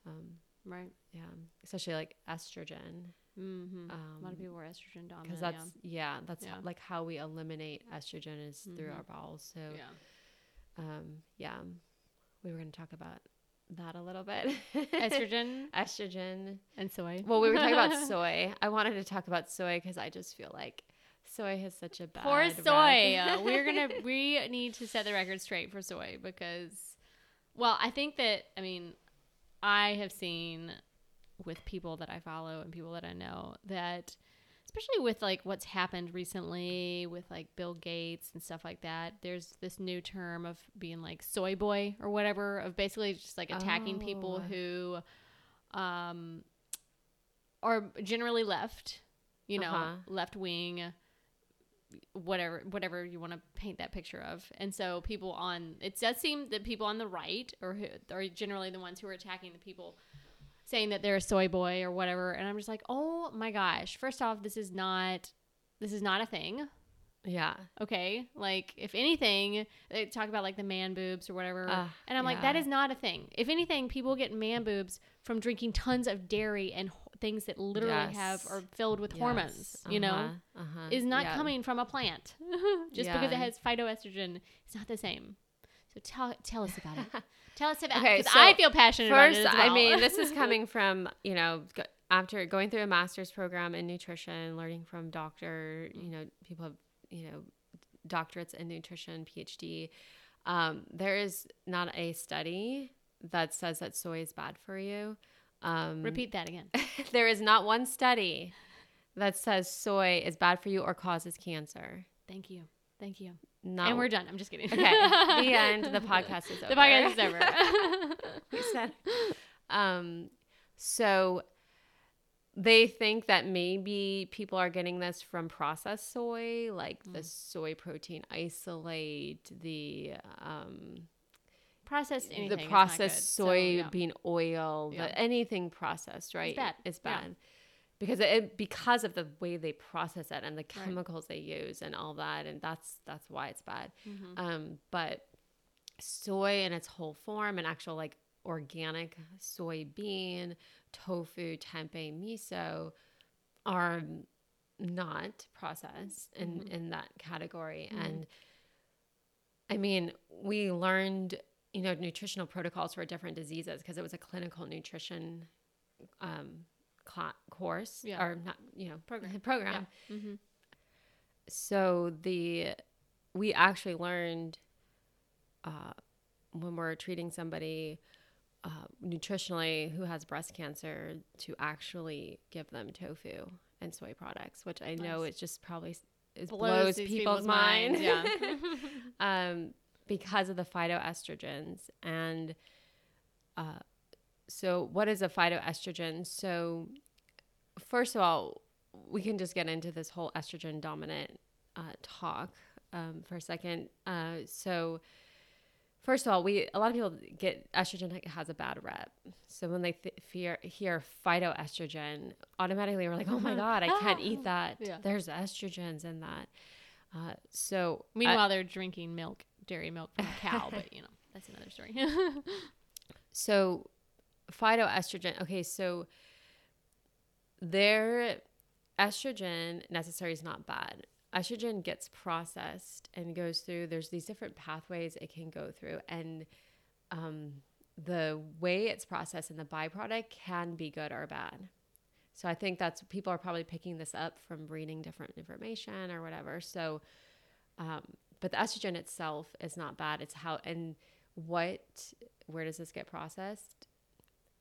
Um, right. Yeah. Especially like estrogen. Mm-hmm. Um, a lot of people are estrogen dominant. Because that's, yeah, yeah that's yeah. How, like how we eliminate estrogen is through mm-hmm. our bowels. So, yeah. Um, yeah. We were going to talk about that a little bit. Estrogen, estrogen, and soy. Well, we were talking about soy. I wanted to talk about soy because I just feel like soy has such a bad. Poor soy. we're gonna we need to set the record straight for soy because, well, I think that I mean, I have seen with people that I follow and people that I know that especially with like what's happened recently with like Bill Gates and stuff like that. There's this new term of being like soy boy or whatever of basically just like attacking oh. people who um are generally left, you know, uh-huh. left wing whatever whatever you want to paint that picture of. And so people on it does seem that people on the right or who are generally the ones who are attacking the people saying that they're a soy boy or whatever. And i'm just like oh my gosh first off this is not this is not a thing. Yeah. Okay? Like if anything they talk about like the man boobs or whatever. Uh, and i'm yeah. like that is not a thing. If anything people get man boobs from drinking tons of dairy and things that literally have are filled with Yes. hormones, you know, Uh-huh. Uh-huh. is not Yeah. coming from a plant. Just because it has phytoestrogen, it's not the same. So tell tell us about it. tell us about Okay, because so I feel passionate First, it well. I mean, this is coming from you know after going through a master's program in nutrition, learning from doctor, you know, people have you know doctorates in nutrition, PhD. Um, there is not a study that says that soy is bad for you. Um, Repeat that again. there is not one study that says soy is bad for you or causes cancer. Thank you. Thank you. Not And we're done. I'm just kidding. Okay, the end. The podcast is over. The podcast is over. we said. Um, so they think that maybe people are getting this from processed soy, like the soy protein isolate, the um, processed anything. the processed good. So, yeah. soybean oil, Yeah. the, anything processed, right? bad. It's Yeah. bad. Because it because of the way they process it and the chemicals they use and all that, and that's that's why it's bad. Mm-hmm. Um, but soy in its whole form and actual like organic soybean, tofu, tempeh, miso are not processed in Mm-hmm. in that category. And I mean, we learned you know nutritional protocols for different diseases because it was a clinical nutrition um cla- course Yeah. or not you know Program. program Mhm. so the we actually learned uh, when we're treating somebody uh, nutritionally who has breast cancer to actually give them tofu and soy products, which I know it just probably it Blows blows, people's, people's minds. minds, um, because of the phytoestrogens and uh, so what is a phytoestrogen? So first of all, we can just get into this whole estrogen dominant uh, talk um, for a second. Uh, so, first of all, we a lot of people get estrogen has a bad rep. So when they th- fear, hear phytoestrogen, automatically we're like, oh my god, I can't eat that. Yeah. There's estrogens in that. Uh, so Meanwhile, they're drinking milk, dairy milk from a cow, but you know that's another story. So, phytoestrogen. Okay, so their estrogen necessary is not bad. Estrogen gets processed and goes through. There's these different pathways it can go through, and um, the way it's processed and the byproduct can be good or bad. So I think that's people are probably picking this up from reading different information or whatever. So, um, but the estrogen itself is not bad. It's how and what where does this get processed?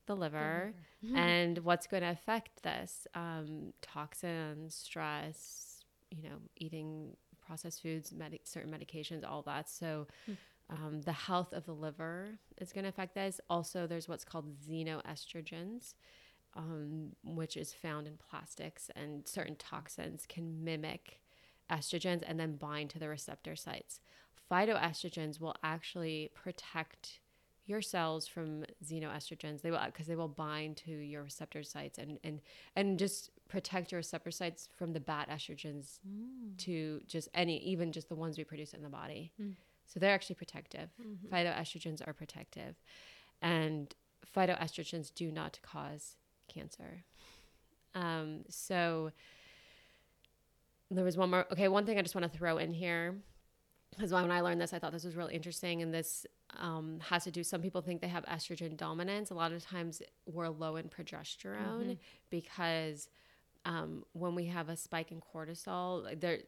The liver. and what's going to affect this? Um, toxins, stress, you know, eating processed foods, medi- certain medications, all that. So, um, the health of the liver is going to affect this. Also, there's what's called xenoestrogens, um, which is found in plastics, and certain toxins can mimic estrogens and then bind to the receptor sites. Phytoestrogens will actually protect your cells from xenoestrogens. They will because they will bind to your receptor sites and and and just protect your receptor sites from the bad estrogens mm. to just any even just the ones we produce in the body. Mm. So they're actually protective. Mm-hmm. Phytoestrogens are protective, and phytoestrogens do not cause cancer. Um, so there was one more. Okay, one thing I just want to throw in here because when I learned this, I thought this was really interesting, and this um, has to do. Some people think they have estrogen dominance. A lot of times, we're low in progesterone because um, when we have a spike in cortisol, there,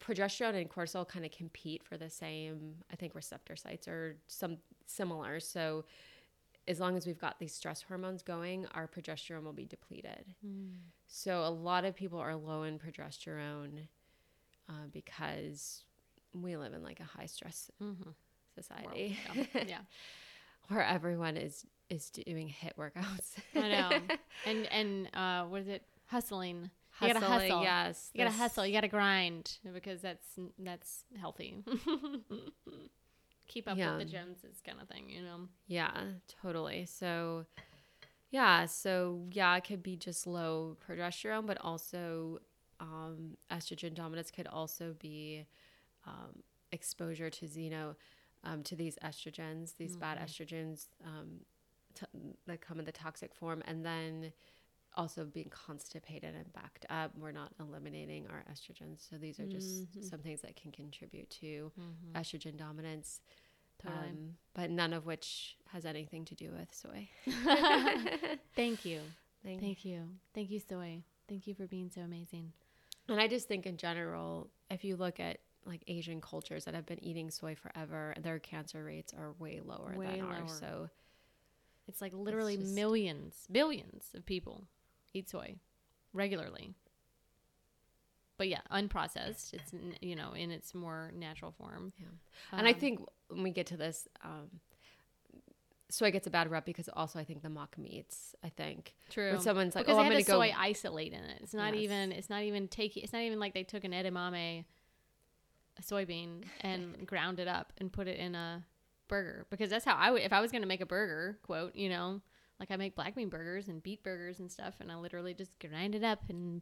progesterone and cortisol kind of compete for the same. I think receptor sites are some similar. So as long as we've got these stress hormones going, our progesterone will be depleted. So a lot of people are low in progesterone uh, because we live in like a high stress society World, yeah. yeah. where everyone is is doing HIIT workouts. I know. And and uh, what is it? Hustling. You gotta hustle. yes, You gotta hustle. You gotta grind because that's that's healthy. Keep up Yeah. with the Joneses, kind of thing. You know. Yeah, totally. So, yeah, so yeah, it could be just low progesterone, but also um, estrogen dominance could also be um, exposure to xeno, um, to these estrogens, these bad estrogens um, t- that come in the toxic form, and then also being constipated and backed up, we're not eliminating our estrogens. So these are just Mhm. some things that can contribute to Mhm. estrogen dominance, Totally. um, but none of which has anything to do with soy. Thank you. Thank Thank you. Thank you, Soy. Thank you for being so amazing. And I just think in general, if you look at like Asian cultures that have been eating soy forever, their cancer rates are way lower Way than lower. ours. So It's like literally just- millions, billions of people eat soy regularly. But yeah, unprocessed. It's you know in its more natural form. Yeah. and I Um, think when we get to this, um, soy gets a bad rep because also I think the mock meats. I think true. when someone's like, because "Oh, I'm going to go," soy isolate in it. It's not Yes. even. It's not even taking. It's not even like they took an edamame, a soybean, and ground it up and put it in a burger. Because that's how I would. If I was going to make a burger, quote, you know, like I make black bean burgers and beet burgers and stuff, and I literally just grind it up and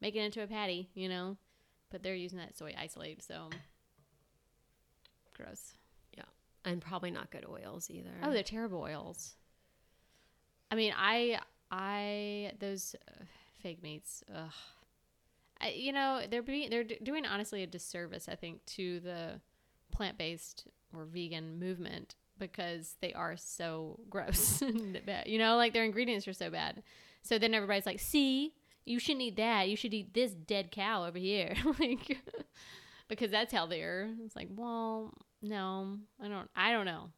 make it into a patty, you know. But they're using that soy isolate, so gross. Yeah, and probably not good oils either. Oh, they're terrible oils. I mean, I I those uh, fake meats. Ugh. I, you know, they're being they're d- doing honestly a disservice, I think, to the plant based or vegan movement because they are so gross and bad. You know, like their ingredients are so bad. So then everybody's like, "See, you shouldn't eat that. You should eat this dead cow over here." like because that's healthier. It's like, well, no, I don't. I don't know.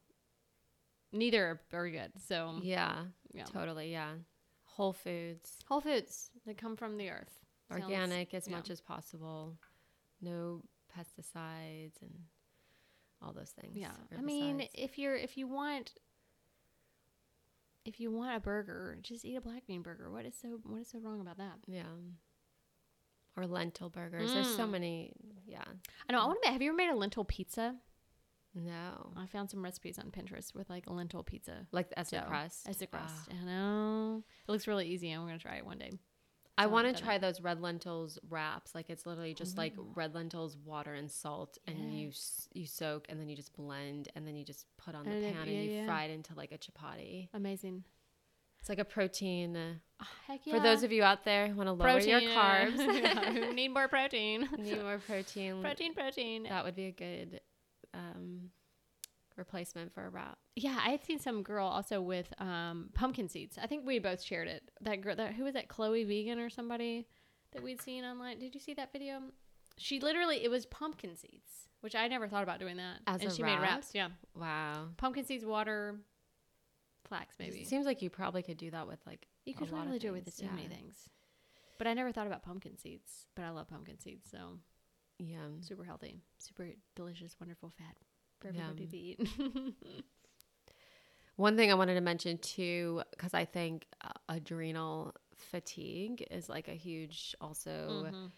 Neither are very good. So yeah, yeah, totally, yeah. Whole foods, whole foods that come from the earth, Sounds- organic as yeah. much as possible, no pesticides and all those things. Yeah, I mean, if you're if you want if you want a burger, just eat a black bean burger. What is so what is so wrong about that? yeah. Or lentil burgers. There's so Mm. many. Yeah. I know. I want to. Have you ever made a lentil pizza? No. I found some recipes on Pinterest with like a lentil pizza Like as a crust. As a crust. Ah. I know. It looks really easy. I'm gonna try it one day. I want to try those red lentils wraps. Like it's literally just like red lentils, water, and salt, and you s- you soak, and then you just blend, and then you just put on the And then- pan, yeah, and you yeah. fry it into like a chapati. Amazing. It's like a protein. Uh, Ah, Heck For those of you out there who want to lower your carbs, Who need more protein? need more protein. protein, protein. That would be a good um, replacement for a wrap. Yeah, I had seen some girl also with um, pumpkin seeds. I think we both shared it. That girl, that who was that? Chloe Vegan or somebody that we'd seen online. Did you see that video? She literally it was pumpkin seeds, which I never thought about doing that. As and she made wraps. Yeah, Wow. pumpkin seeds, water, flax, maybe. It seems like you probably could do that with like You could totally do it with so many things. But I never thought about pumpkin seeds. But I love pumpkin seeds, so yeah. super healthy, super delicious, wonderful fat for everybody to eat. One thing I wanted to mention too, because I think uh, adrenal fatigue is like a huge, also Mhm.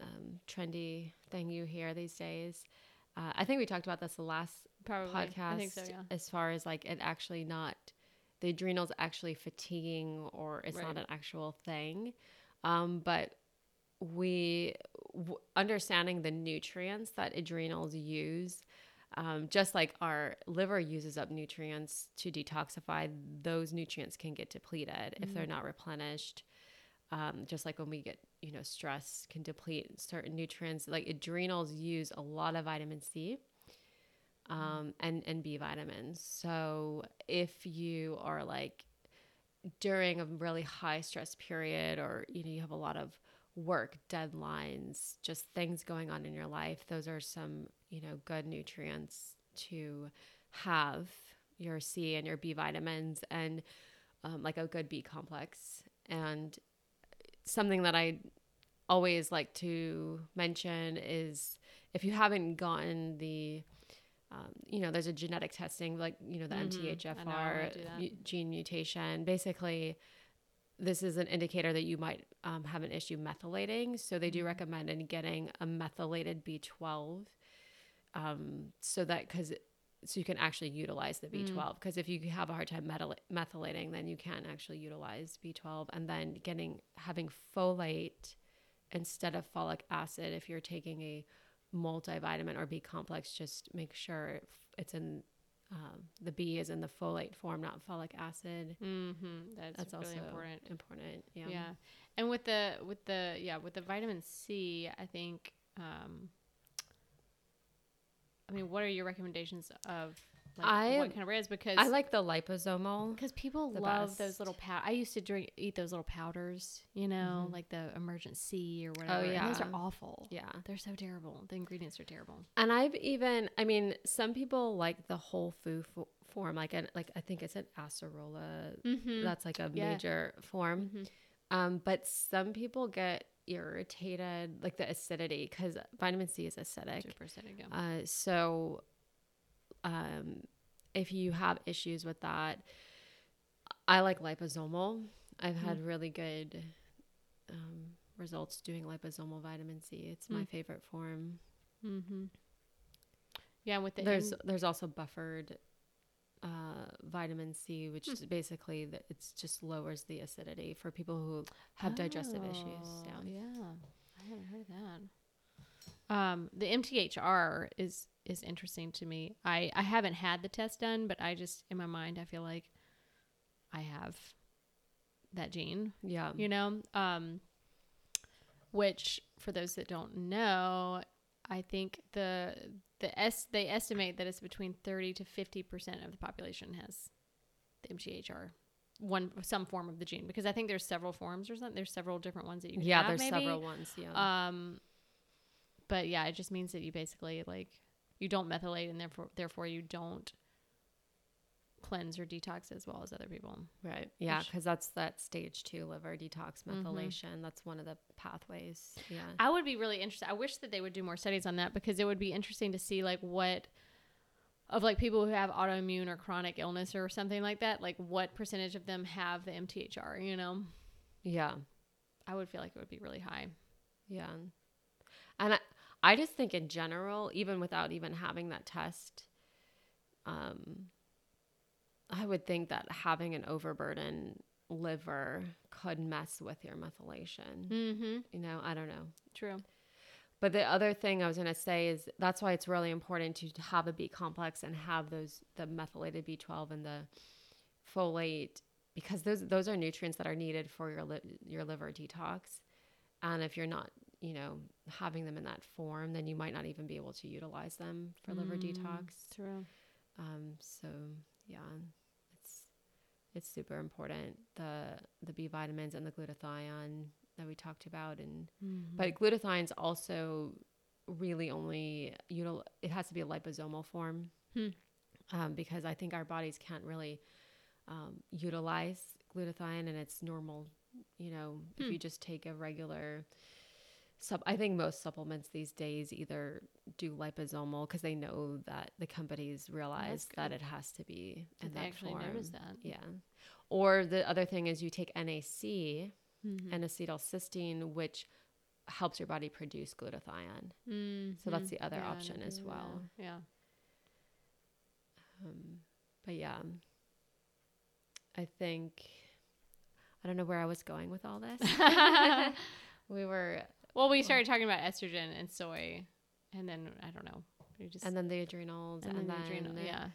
um, trendy thing you hear these days. Uh, I think we talked about this the last Probably. podcast. I think so. Yeah. As far as like it actually not the adrenals actually fatiguing or it's not an actual thing, um, but we w- understanding the nutrients that adrenals use. Um, just like our liver uses up nutrients to detoxify, those nutrients can get depleted if they're not replenished. Um, just like when we get, you know, stress can deplete certain nutrients. Like adrenals use a lot of vitamin C um, and and B vitamins. So if you are like during a really high stress period, or you know you have a lot of work deadlines, just things going on in your life, those are some you know good nutrients to have your C and your B vitamins and um, like a good B complex and something that I always like to mention is if you haven't gotten the um, you know, there's a genetic testing like you know the Mhm. Know, MTHFR do that. mu- gene mutation. Basically, this is an indicator that you might um, have an issue methylating. So they do Mhm. recommend in getting a methylated B12, um, so that because so you can actually utilize the Mm. B12. Because if you have a hard time methyl- methylating, then you can't actually utilize B12. And then getting having folate instead of folic acid if you're taking a multivitamin or B complex, just make sure it's in um, the B is in the folate form, not folic acid. Mm-hmm. That's, That's really also important. Important. Yeah. Yeah. And with the with the yeah with the vitamin C, I think. Um, I mean, what are your recommendations of like, I- what kind of reds? Because I like the liposomal. because people love those little pow. I used to drink eat those little powders, you know, Mhm. like the Emergen-C or whatever. Oh and those are awful. Yeah. They're so terrible. The ingredients are terrible. And I've even, I mean, some people like the whole food fo- form, like an, like I think it's an acerola. Mm-hmm. That's like a Yeah. major form. Mhm. Um, but some people get irritated, like the acidity, because vitamin C is acidic. Super acidic. Yeah. Uh, so, um, if you have issues with that, I like liposomal. I've had really good um, results doing liposomal vitamin C. It's my Mm. favorite form. Mm-hmm. Yeah, with the there's in- there's also buffered uh, vitamin C, which Hmm. is basically the, it's just lowers the acidity for people who have digestive issues. Oh, Yeah. yeah. I haven't heard of that. Um, the MTHR is is interesting to me. I I haven't had the test done, but I just in my mind I feel like I have that gene. Yeah. You know, um, which for those that don't know, I think the the s they estimate that it's between thirty to fifty percent of the population has the MTHR. One some form of the gene because I think there's several forms or something. There's several different ones that you can Yeah, have, there's maybe. several ones. Yeah. Um, but yeah, it just means that you basically like you don't methylate, and therefore therefore you don't cleanse or detox as well as other people. right. Yeah, because that's that stage two liver detox Mhm. methylation. That's one of the pathways. Yeah. I would be really interested. I wish that they would do more studies on that because it would be interesting to see like what of like people who have autoimmune or chronic illness or something like that, like what percentage of them have the MTHR, you know? Yeah. I would feel like it would be really high. Yeah. And I, I just think in general, even without even having that test, um, I would think that having an overburden liver could mess with your methylation. Mm-hmm. You know, I don't know. True. But the other thing I was going to say is that's why it's really important to, have a B complex and have those the methylated B12 and the folate because those those are nutrients that are needed for your li- your liver detox. And if you're not, you know, having them in that form, then you might not even be able to utilize them for liver Mm, detox. True. Um, so yeah, it's it's super important the the B vitamins and the glutathione that we talked about and Mm-hmm. but glutathione's also really only util- it has to be a liposomal form Hmm. um, because I think our bodies can't really um, utilize glutathione in its normal. You know, if Hmm. you just take a regular sub, I think most supplements these days either do liposomal because they know that the companies realize that it has to be in they that actually form. notice that? Yeah. Or the other thing is you take NAC, Mm-hmm. N-acetylcysteine, which helps your body produce glutathione. So that's Mhm. the other Yeah, option as well. that. Yeah. Um, but yeah, I think I don't know where I was going with all this. we were, well, we started talking about estrogen and soy, and then I don't know. We just and then the adrenals, and, and then, the adrenal, yeah.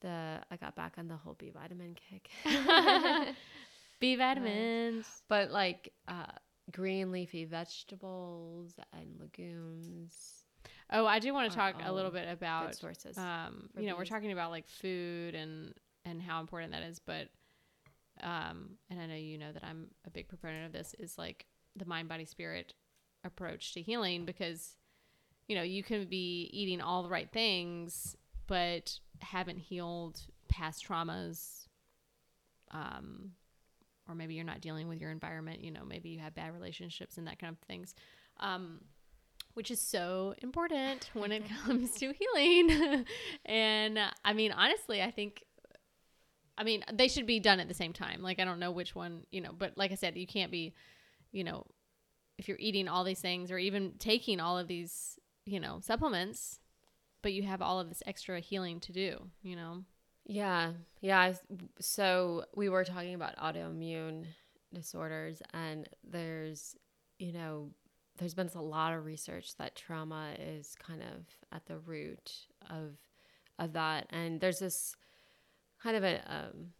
the I got back on the whole B vitamin kick. B vitamins. but like uh, green leafy vegetables and legumes, Oh, I do want to talk a little bit about sources. um, you know, we're talking about like food and and how important that is, but um, and I know you know that I'm a big proponent of this is like the mind body spirit approach to healing because you know you can be eating all the right things but haven't healed past traumas um or maybe you're not dealing with your environment you know maybe you have bad relationships and that kind of things um which is so important when it comes to healing. And uh, i mean honestly i think i mean they should be done at the same time. Like i don't know which one you know but like i said you can't be you know if you're eating all these things or even taking all of these you know supplements but you have all of this extra healing to do you know Yeah, yeah. So we were talking about autoimmune disorders, and there's, you know, there's been a lot of research that trauma is kind of at the root of of that. And there's this kind of a um,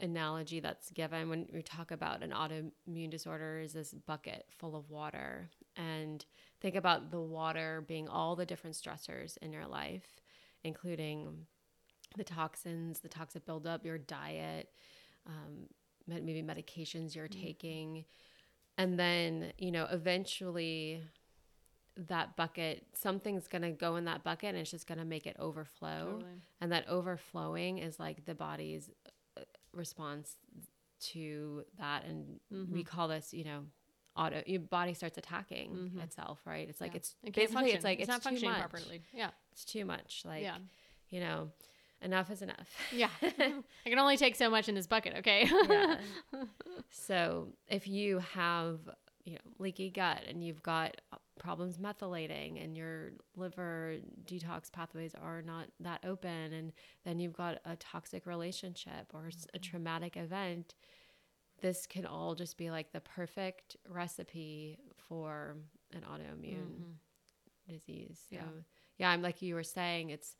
analogy that's given when we talk about an autoimmune disorder is this bucket full of water and think about the water being all the different stressors in your life including the toxins the toxic buildup your diet um, maybe medications you're mm-hmm. taking and then you know eventually that bucket something's going to go in that bucket and it's just going to make it overflow totally. and that overflowing is like the body's response to that and mm-hmm. we call this you know auto your body starts attacking mm-hmm. itself right it's like yeah. it's it basically function. it's like it's, it's not functioning much. properly yeah it's too much like yeah. you know enough is enough yeah i can only take so much in this bucket okay yeah. so if you have you know leaky gut and you've got problems methylating and your liver detox pathways are not that open and then you've got a toxic relationship or mm-hmm. a traumatic event this can all just be like the perfect recipe for an autoimmune mm-hmm. disease so yeah. yeah i'm like you were saying it's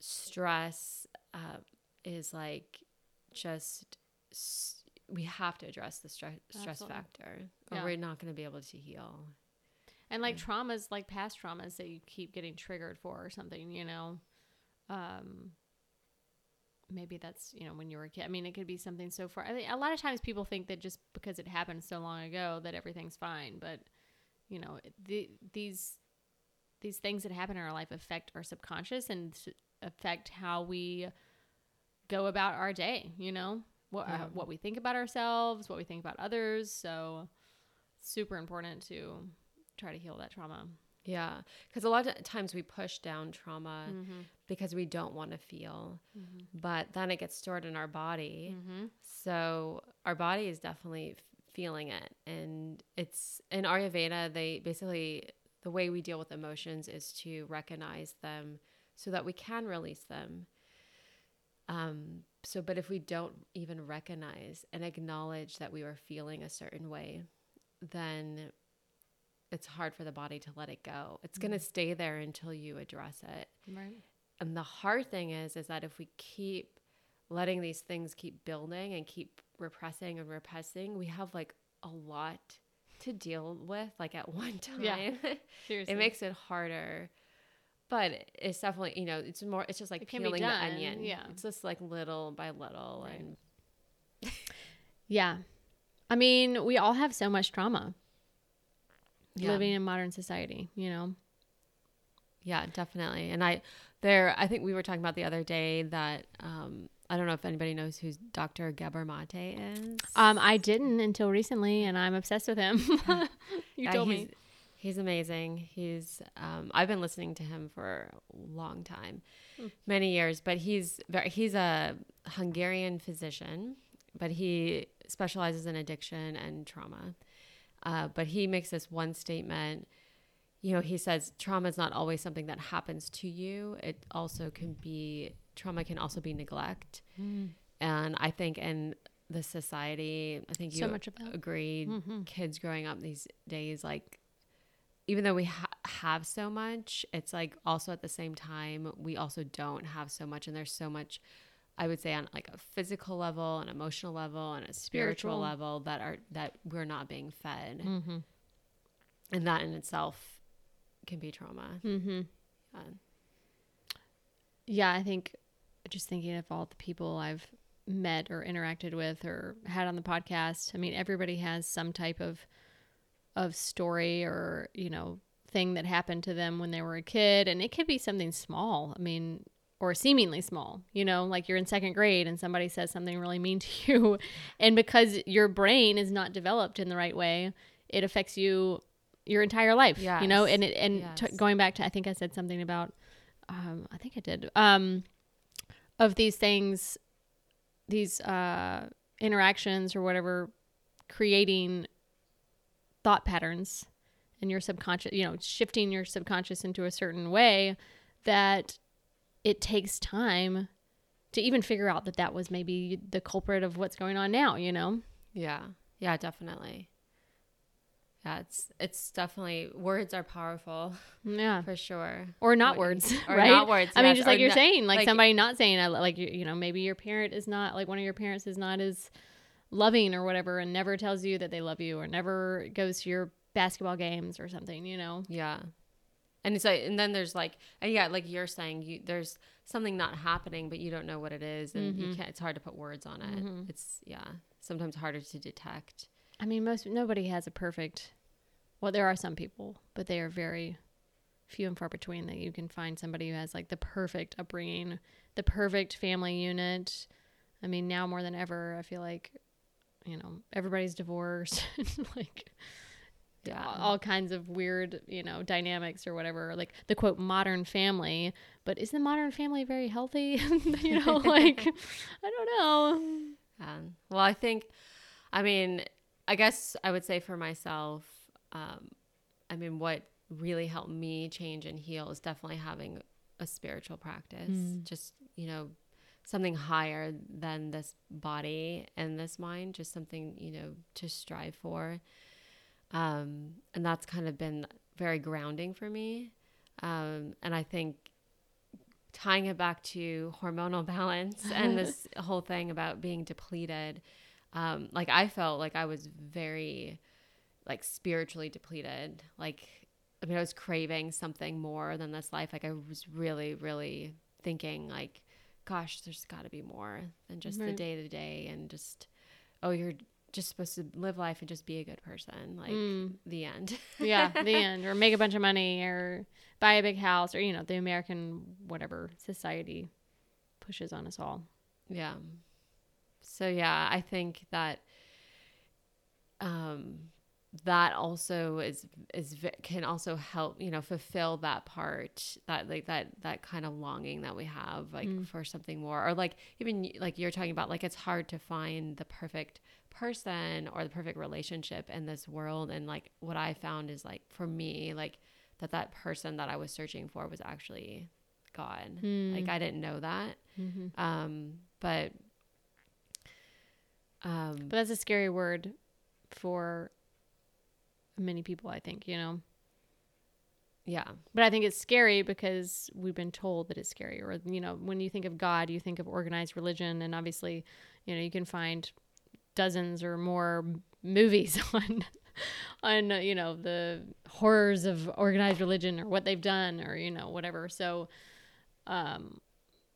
stress uh, is like just we have to address the stress stress factor or yeah. we're not going to be able to heal and like traumas like past traumas that you keep getting triggered for or something you know um maybe that's you know when you were a kid i mean it could be something so far I mean, a lot of times people think that just because it happened so long ago that everything's fine but you know the, these these things that happen in our life affect our subconscious and affect how we go about our day you know what uh, yeah. uh, what we think about ourselves, what we think about others. So super important to try to heal that trauma. Yeah, because a lot of times we push down trauma mm-hmm. because we don't want to feel, mm-hmm. but then it gets stored in our body. Mm-hmm. So our body is definitely feeling it, and it's in Ayurveda. They basically the way we deal with emotions is to recognize them so that we can release them. Um, so, but if we don't even recognize and acknowledge that we were feeling a certain way, then it's hard for the body to let it go. It's mm-hmm. going to stay there until you address it. Right. And the hard thing is, is that if we keep letting these things keep building and keep repressing and repressing, we have like a lot to deal with like at one time. Yeah, seriously. it makes it harder but it's definitely you know it's more it's just like it peeling the onion yeah it's just like little by little right. and yeah i mean we all have so much trauma yeah. living in modern society you know yeah definitely and i there i think we were talking about the other day that um I don't know if anybody knows who Dr. Gabor Mate is. Um, I didn't until recently, and I'm obsessed with him. you yeah, told me He's amazing. He's um, I've been listening to him for a long time, mm. many years. But he's very, he's a Hungarian physician, but he specializes in addiction and trauma. Uh, but he makes this one statement. You know, he says trauma is not always something that happens to you. It also can be trauma can also be neglect. Mm. And I think in the society, I think you so much about. agreed. Mm-hmm. Kids growing up these days, like even though we ha- have so much, it's like also at the same time, we also don't have so much. And there's so much, I would say, on like a physical level, an emotional level, and a spiritual, spiritual. level that are, that we're not being fed. Mm-hmm. And that in itself can be trauma. Mm-hmm. Yeah. yeah, I think just thinking of all the people I've met or interacted with or had on the podcast, I mean, everybody has some type of of story or you know thing that happened to them when they were a kid and it could be something small i mean or seemingly small you know like you're in second grade and somebody says something really mean to you and because your brain is not developed in the right way it affects you your entire life yes. you know and it, and yes. t- going back to i think i said something about um, i think i did um, of these things these uh, interactions or whatever creating thought patterns and your subconscious, you know, shifting your subconscious into a certain way that it takes time to even figure out that that was maybe the culprit of what's going on now, you know? Yeah. Yeah, definitely. Yeah, it's it's definitely words are powerful. Yeah, for sure. Or not what, words, or right? Not words. I yes, mean, just like you're not, saying, like, like, somebody not saying, I like you. You know, maybe your parent is not like one of your parents is not as loving or whatever, and never tells you that they love you, or never goes to your basketball games or something. You know? Yeah. And it's like, and then there's like, and yeah, like you're saying, you there's something not happening, but you don't know what it is, and mm-hmm. you can't. It's hard to put words on it. Mm-hmm. It's yeah, sometimes harder to detect. I mean, most nobody has a perfect. Well, there are some people, but they are very few and far between that you can find somebody who has like the perfect upbringing, the perfect family unit. I mean, now more than ever, I feel like, you know, everybody's divorced, like yeah. all kinds of weird, you know, dynamics or whatever, like the quote modern family. But is the modern family very healthy? you know, like I don't know. Um, well, I think, I mean, I guess I would say for myself, um, I mean, what really helped me change and heal is definitely having a spiritual practice. Mm. Just you know, something higher than this body and this mind. Just something you know to strive for um, and that's kind of been very grounding for me. Um, and I think tying it back to hormonal balance and this whole thing about being depleted, um, like I felt like I was very like spiritually depleted. Like, I mean, I was craving something more than this life. Like I was really, really thinking like, gosh, there's got to be more than just right. the day to day and just, oh, you're just supposed to live life and just be a good person. Like mm. the end. yeah, the end. Or make a bunch of money or buy a big house or, you know, the American whatever society pushes on us all. Yeah. So yeah, I think that um that also is is can also help you know fulfill that part that like that that kind of longing that we have like mm. for something more or like even like you're talking about like it's hard to find the perfect person or the perfect relationship in this world and like what i found is like for me like that that person that i was searching for was actually god mm. like i didn't know that mm-hmm. um but um but that's a scary word for many people i think you know yeah. But I think it's scary because we've been told that it's scary. Or, you know, when you think of God, you think of organized religion. And obviously, you know, you can find dozens or more movies on on you know the horrors of organized religion or what they've done or you know whatever. So um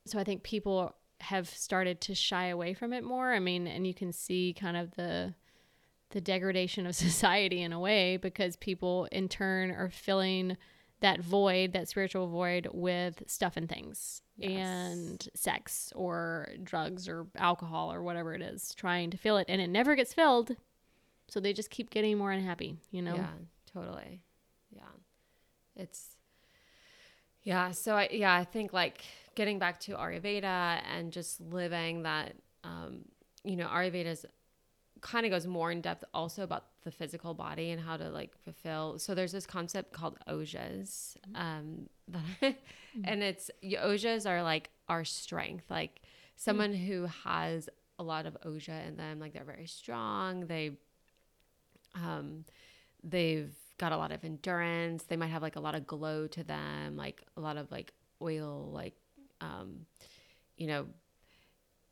so i think people have started to shy away from it more. I mean and you can see kind of the the degradation of society in a way because people in turn are filling that void, that spiritual void, with stuff and things yes. and sex or drugs or alcohol or whatever it is, trying to fill it. And it never gets filled. So they just keep getting more unhappy, you know? Yeah, totally. Yeah. It's, yeah. So I, yeah, I think like getting back to Ayurveda and just living that, um, you know, Ayurveda is kind of goes more in depth also about the physical body and how to like fulfill. So there's this concept called ojas, um, that, and it's ojas are like our strength, like someone mm. who has a lot of oja in them, like they're very strong. They, um, they've got a lot of endurance. They might have like a lot of glow to them, like a lot of like oil, like, um, you know,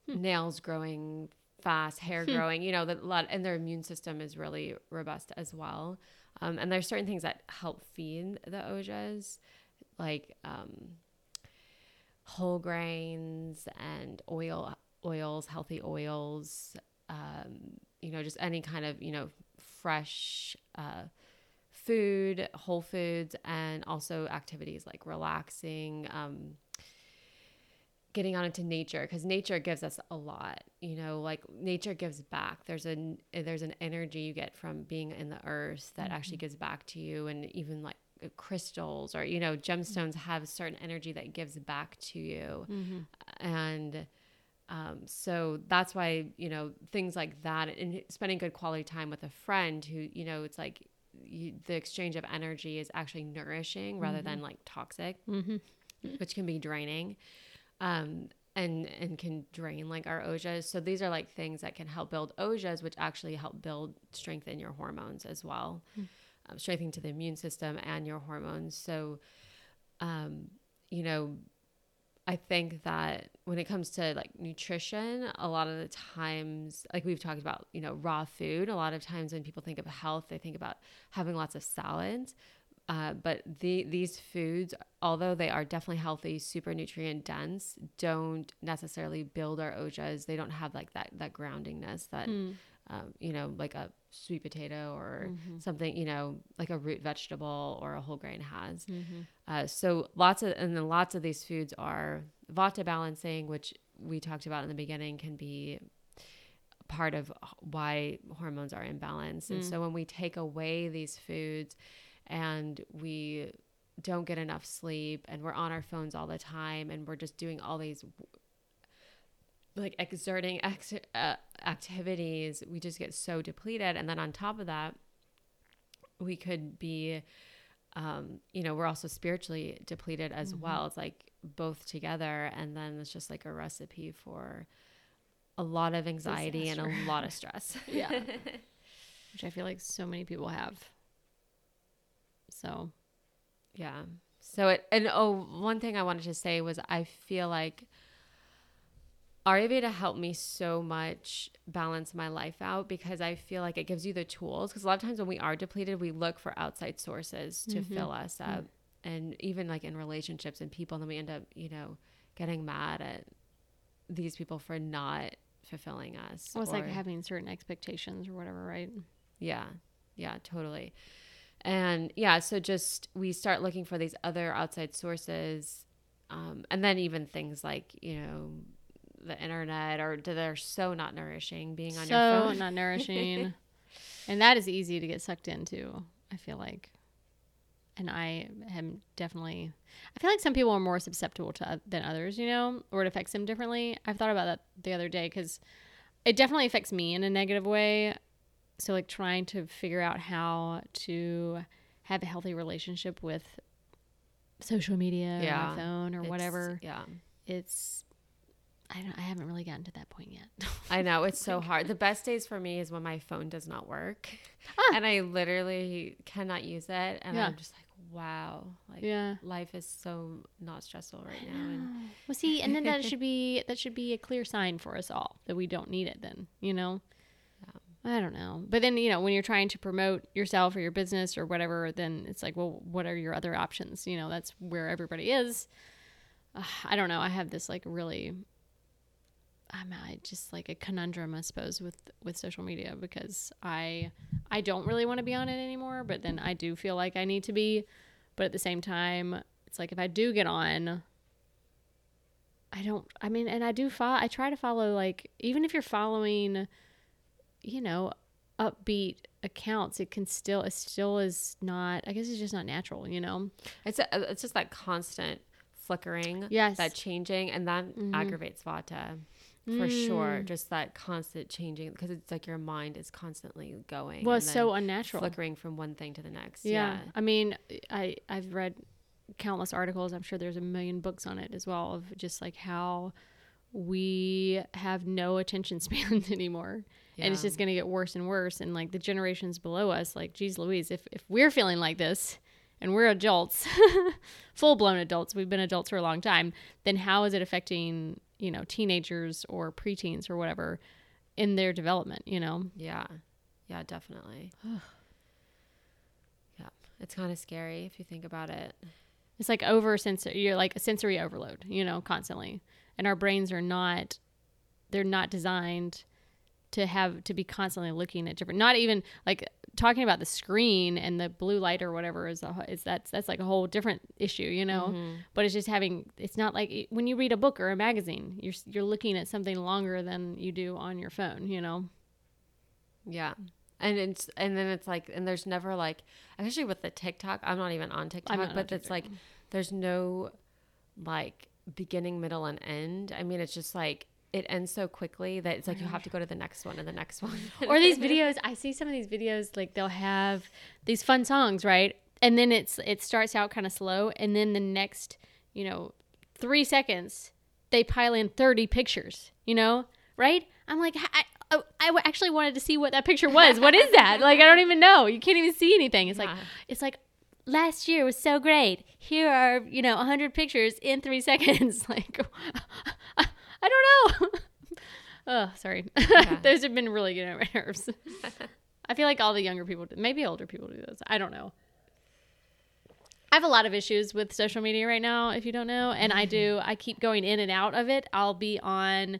hmm. nails growing fast, hair hmm. growing, you know, the lot, and their immune system is really robust as well. Um, and there's certain things that help feed the ojas, like um, whole grains and oil, oils, healthy oils. Um, you know, just any kind of you know fresh uh, food, whole foods, and also activities like relaxing. Um, getting out into nature because nature gives us a lot you know like nature gives back there's a there's an energy you get from being in the earth that mm-hmm. actually gives back to you and even like uh, crystals or you know gemstones have a certain energy that gives back to you mm-hmm. and um, so that's why you know things like that and spending good quality time with a friend who you know it's like you, the exchange of energy is actually nourishing rather than mm-hmm. like toxic mm-hmm. which can be draining um, and and can drain like our ojas. So these are like things that can help build ojas, which actually help build strengthen your hormones as well. Mm. um, strengthening to the immune system and your hormones. So, um, you know, I think that when it comes to like nutrition, a lot of the times, like we've talked about, you know, raw food, a lot of times when people think of health, they think about having lots of salads. Uh, but the, these foods, although they are definitely healthy, super nutrient dense, don't necessarily build our ojas. They don't have like that that groundingness that mm. um, you know, like a sweet potato or mm-hmm. something, you know, like a root vegetable or a whole grain has. Mm-hmm. Uh, so lots of, and then lots of these foods are vata balancing, which we talked about in the beginning, can be part of why hormones are imbalanced. Mm. And so when we take away these foods and we don't get enough sleep and we're on our phones all the time and we're just doing all these like exerting ex- uh, activities, we just get so depleted. And then on top of that, we could be, um, you know, we're also spiritually depleted as mm-hmm. well. It's like both together. And then it's just like a recipe for a lot of anxiety Disaster. and a lot of stress. yeah. Which I feel like so many people have. So, yeah. So it, and oh, one thing I wanted to say was I feel like Ayurveda helped me so much balance my life out because I feel like it gives you the tools. Because a lot of times when we are depleted, we look for outside sources to mm-hmm. fill us up. Mm-hmm. And even like in relationships and people, and then we end up, you know, getting mad at these people for not fulfilling us. Well, it's or, like having certain expectations or whatever, right? Yeah. Yeah, totally. And yeah, so just we start looking for these other outside sources. Um, and then even things like, you know, the internet or they're so not nourishing being on so your phone. So not nourishing. and that is easy to get sucked into, I feel like. And I am definitely I feel like some people are more susceptible to than others, you know, or it affects them differently. I've thought about that the other day cuz it definitely affects me in a negative way. So like trying to figure out how to have a healthy relationship with social media yeah. or my phone or it's, whatever. Yeah. It's I don't. I haven't really gotten to that point yet. I know it's so hard. The best days for me is when my phone does not work, ah. and I literally cannot use it, and yeah. I'm just like, wow, like yeah. life is so not stressful right now. And well, see, and then that should be that should be a clear sign for us all that we don't need it. Then you know. I don't know. But then, you know, when you're trying to promote yourself or your business or whatever, then it's like, well, what are your other options? You know, that's where everybody is. Uh, I don't know. I have this like really I'm just like a conundrum, I suppose, with with social media because I I don't really want to be on it anymore, but then I do feel like I need to be. But at the same time, it's like if I do get on, I don't. I mean, and I do follow. I try to follow like even if you're following, you know, upbeat accounts, it can still it still is not. I guess it's just not natural. You know, it's a, it's just that constant flickering, yes, that changing, and that mm-hmm. aggravates Vata for mm. sure. Just that constant changing because it's like your mind is constantly going. Well, so unnatural, flickering from one thing to the next. Yeah. yeah. I mean, I I've read countless articles. I'm sure there's a million books on it as well of just like how we have no attention spans anymore. Yeah. And it's just going to get worse and worse. And like the generations below us, like, geez Louise, if, if we're feeling like this and we're adults, full blown adults, we've been adults for a long time, then how is it affecting you know, teenagers or preteens or whatever in their development, you know? Yeah. Yeah, definitely. yeah. It's kind of scary if you think about it. It's like over sensory, you're like a sensory overload, you know, constantly. And our brains are not, they're not designed to have to be constantly looking at different not even like talking about the screen and the blue light or whatever is a, is that's that's like a whole different issue you know? Mm-hmm. but it's just having it's not like when you read a book or a magazine you're you're looking at something longer than you do on your phone you know? Yeah. And it's and then it's like and there's never like especially with the TikTok I'm not even on TikTok but on it's like there's no like beginning middle and end I mean it's just like it ends so quickly that it's like you have to go to the next one and the next one. or these videos, I see some of these videos like they'll have these fun songs, right? And then it's it starts out kind of slow and then the next, you know, 3 seconds they pile in 30 pictures, you know? Right? I'm like I, oh, I actually wanted to see what that picture was. What is that? like, I don't even know. You can't even see anything. It's like, it's like, last year was so great. Here are, you know, 100 pictures in three seconds. like, I don't know. oh, sorry. Those have been really getting on my nerves. I feel like all the younger people, do, maybe older people do this. I don't know. I have a lot of issues with social media right now, if you don't know. And I do, mm-hmm. I keep going in and out of it. I'll be on,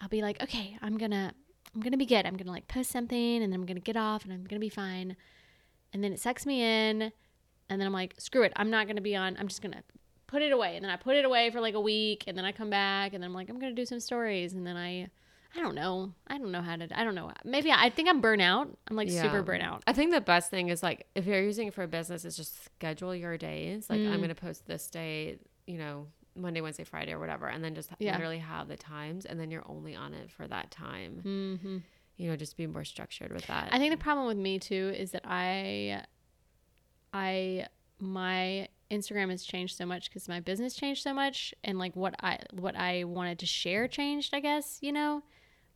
I'll be like, okay, I'm gonna, I'm gonna be good. I'm gonna like post something and then I'm gonna get off and I'm gonna be fine. And then it sucks me in. And then I'm like, screw it. I'm not gonna be on, I'm just gonna put it away. And then I put it away for like a week and then I come back and then I'm like, I'm gonna do some stories. And then I, I don't know. I don't know how to, I don't know. Maybe I, I think I'm burnout. I'm like super burnout. I think the best thing is like if you're using it for a business, is just schedule your days. Like Mm. I'm gonna post this day, you know, Monday, Wednesday, Friday, or whatever, and then just Yeah. literally have the times, and then you're only on it for that time. Mm-hmm. You know, just be more structured with that. I think the problem with me too is that I, I, my Instagram has changed so much because my business changed so much, and like what I what I wanted to share changed. I guess you know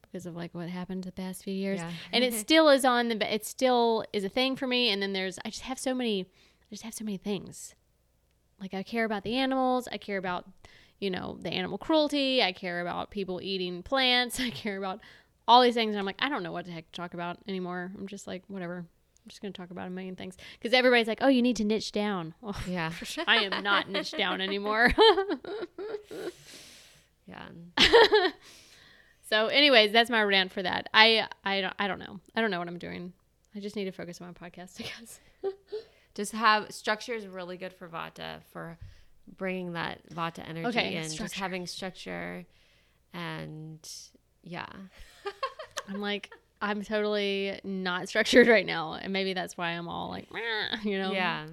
because of like what happened the past few years, Yeah. and it still is on the. It still is a thing for me. And then there's I just have so many. I just have so many things. Like I care about the animals. I care about you know the animal cruelty. I care about people eating plants. I care about all these things. And I'm like, I don't know what the heck to talk about anymore. I'm just like, whatever. I'm just going to talk about a million things. Because everybody's like, oh, you need to niche down. Oh, yeah, I am not niche down anymore. yeah. so, anyways, that's my rant for that. I, I, don't, I don't know. I don't know what I'm doing. I just need to focus on my podcast, I guess. Just have structure is really good for Vata for bringing that Vata energy Okay, in. Just having structure, and yeah, I'm like, I'm totally not structured right now. And maybe that's why I'm all like, you know? yeah.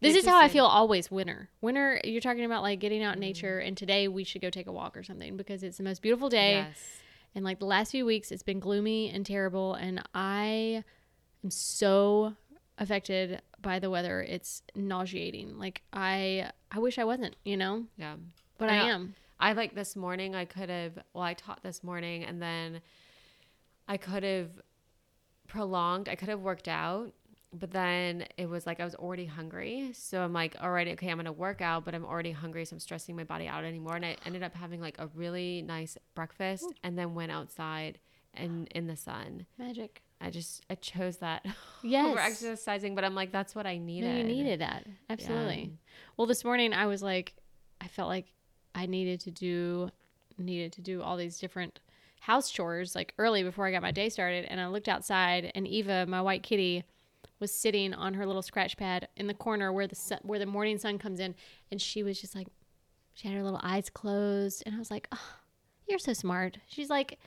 This is how I feel always winter. Winter, you're talking about like getting out in nature, mm. and today we should go take a walk or something because it's the most beautiful day. Yes. And like the last few weeks, it's been gloomy and terrible. And I am so affected by the weather. It's nauseating. Like I, I wish I wasn't, you know, Yeah. but I I, am. I like this morning, I could have, well, I taught this morning and then I could have prolonged, I could have worked out, but then it was like I was already hungry. So I'm like, all right, okay, I'm going to work out, but I'm already hungry. So I'm stressing my body out anymore. And I ended up having like a really nice breakfast and then went outside and in the sun. Magic. I just, I chose that Yes. We're exercising, but I'm like, that's what I needed. No, you needed that. Absolutely. Well, this morning I was like, I felt like I needed to do, needed to do all these different house chores like early before I got my day started. And I looked outside, and Eva, my white kitty, was sitting on her little scratch pad in the corner where the sun, where the morning sun comes in, and she was just like, she had her little eyes closed, and I was like, oh, you're so smart. She's like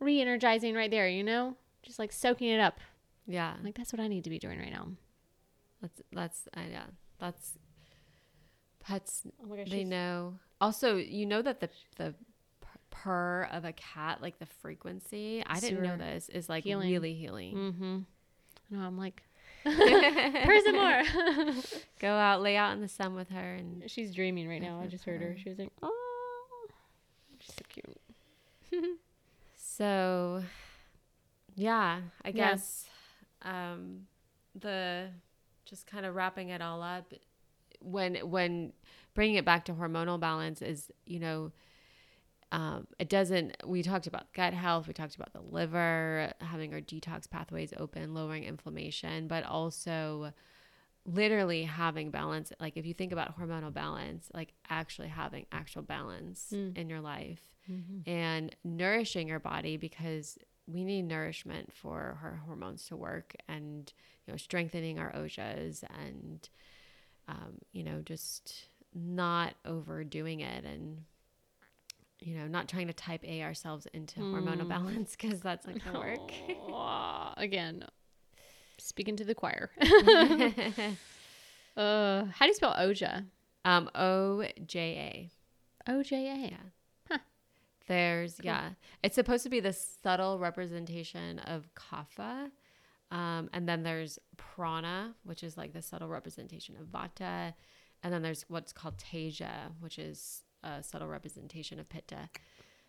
re-energizing right there, you know, just like soaking it up. Yeah. Like that's what I need to be doing right now. That's, that's, uh, yeah, that's, pets Oh my gosh, they know. Also, you know that the the purr of a cat, like the frequency, I didn't know this is like healing. really healing. Mm-hmm. No, I'm like, purr some more. Go out, lay out in the sun with her, and She's dreaming right now. I just heard her. She was like, oh, she's so cute. so, yeah, I Yeah. guess um, the just kind of wrapping it all up when when bringing it back to hormonal balance is you know um, it doesn't we talked about gut health we talked about the liver having our detox pathways open lowering inflammation but also literally having balance like if you think about hormonal balance like actually having actual balance Mm. in your life and nourishing your body because we need nourishment for our hormones to work and you know strengthening our ojas and um, you know just not overdoing it and you know not trying to type a ourselves into hormonal Mm. balance because that's not gonna work again, speaking to the choir. uh, how do you spell Oja? um o-j-a O J A. Yeah. There's yeah, it's supposed to be the subtle representation of kapha, um, and then there's prana, which is like the subtle representation of vata, and then there's what's called teja, which is a subtle representation of pitta.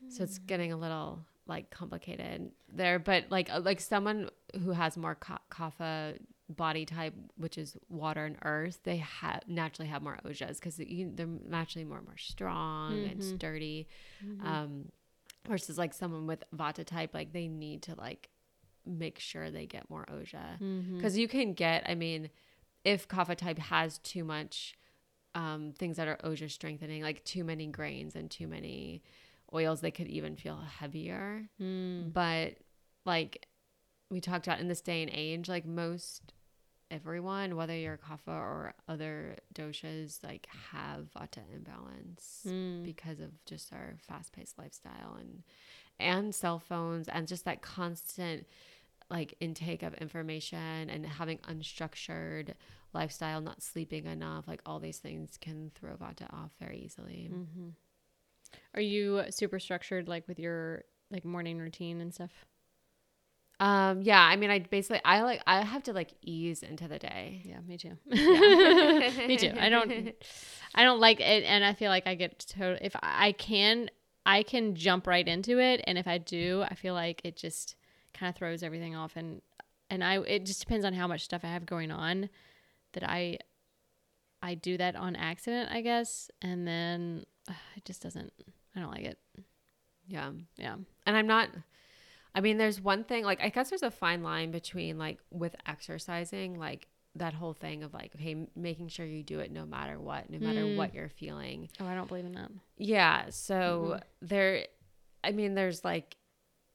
So it's getting a little like complicated there, but like uh, like someone who has more ka- kapha body type, which is water and earth, they have naturally have more ojas because they're naturally more more strong mm-hmm. and sturdy. Mm-hmm. Um, versus like someone with vata type, like they need to like make sure they get more oja because mm-hmm. you can get. I mean, if kapha type has too much um, things that are oja strengthening, like too many grains and too many oils, they could even feel heavier. Mm. But like we talked about in this day and age, like most everyone, whether you're kapha or other doshas, like have vata imbalance mm. because of just our fast paced lifestyle and and cell phones and just that constant like intake of information and having unstructured lifestyle, not sleeping enough, like all these things can throw vata off very easily. Mm-hmm. Are you super structured like with your like morning routine and stuff? Um, yeah, I mean, I basically, I like, I have to like ease into the day. Yeah, me too. Yeah. me too. I don't, I don't like it. And I feel like I get to, if I can, I can jump right into it. And if I do, I feel like it just kind of throws everything off. And, and I, it just depends on how much stuff I have going on that I, I do that on accident, I guess. And then uh, it just doesn't, I don't like it. Yeah. Yeah. And I'm not, I mean, there's one thing, like, I guess there's a fine line between, like, with exercising, like, that whole thing of, like, okay, making sure you do it no matter what, no matter mm. what you're feeling. Oh, I don't believe in that. Yeah. So mm-hmm. there, I mean, there's, like,